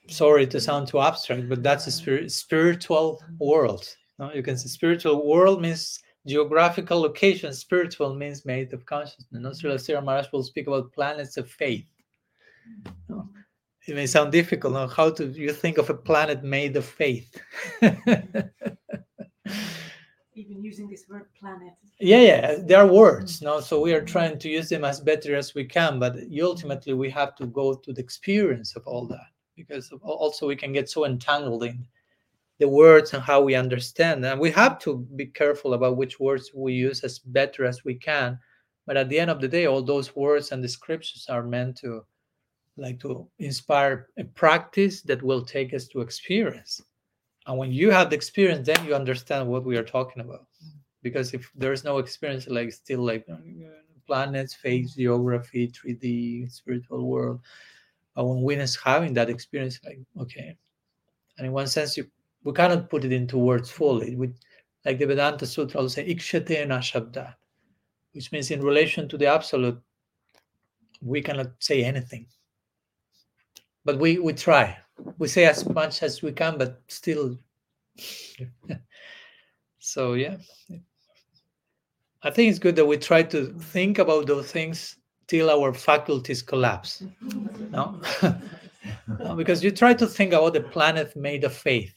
Sorry to sound too abstract, but that's a spirit, spiritual world. No, you can say spiritual world means geographical location. Spiritual means made of consciousness. No, Srila Sri Maharaj will speak about planets of faith. No, It may sound difficult. No? How do you think of a planet made of faith? [laughs] even using this word planet. yeah yeah there are words no so we are trying to use them as better as we can but ultimately we have to go to the experience of all that because also we can get so entangled in the words and how we understand. And we have to be careful about which words we use as better as we can. But at the end of the day all those words and descriptions are meant to like to inspire a practice that will take us to experience. And when you have the experience then you understand what we are talking about. Because if there's no experience like still like planets phase geography 3d spiritual world when one is having that experience like okay. And in one sense you we cannot put it into words fully. We like the vedanta sutra will say ikshate shabda which means in relation to the absolute we cannot say anything. But we we try. We say as much as we can but still [laughs] so yeah. I think it's good that we try to think about those things till our faculties collapse. Mm-hmm. No, [laughs] No, because you try to think about the planet made of faith.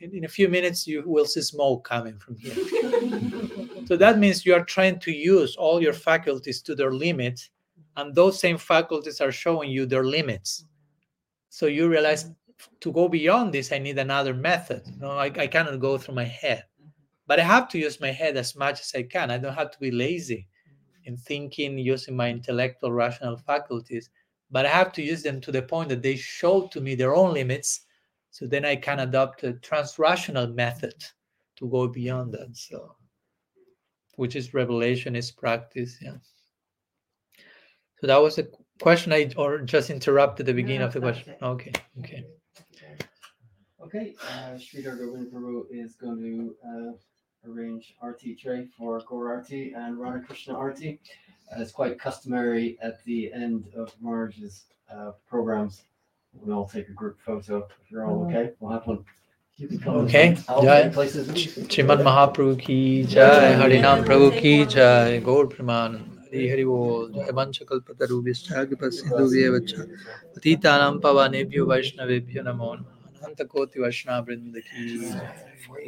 In, in a few minutes, you will see smoke coming from here. [laughs] so that means you are trying to use all your faculties to their limit, and those same faculties are showing you their limits. So you realize to go beyond this, I need another method. No, I, I cannot go through my head mm-hmm. but I have to use my head as much as I can. I don't have to be lazy in thinking using my intellectual rational faculties, but I have to use them to the point that they show to me their own limits. So then I can adopt a transrational method to go beyond that. So, which is revelation, is practice. Yeah. So that was a question I or just interrupted the beginning No, of the question. it. Okay. Okay. Okay, uh, Sridhar Govind is going to uh, arrange Arti tray for Gaur Arti and Radha Krishna Arti. It's quite customary at the end of Maharaj's uh, programs. We all take a group photo. If you're all okay, we'll have one. Okay. Jai. Srimad Mahaprabhu ki jai, Harinam Prabhu ki jai, Gaur Praman. Hari Hari बोल जय वंशकल्पतरुभिश्चाग्रपसिन्धुभ्येवच्च अतीतानां पवानेभ्यो वैष्णवेभ्यो नमो नमः अनन्तकोटिवैष्णववृन्द की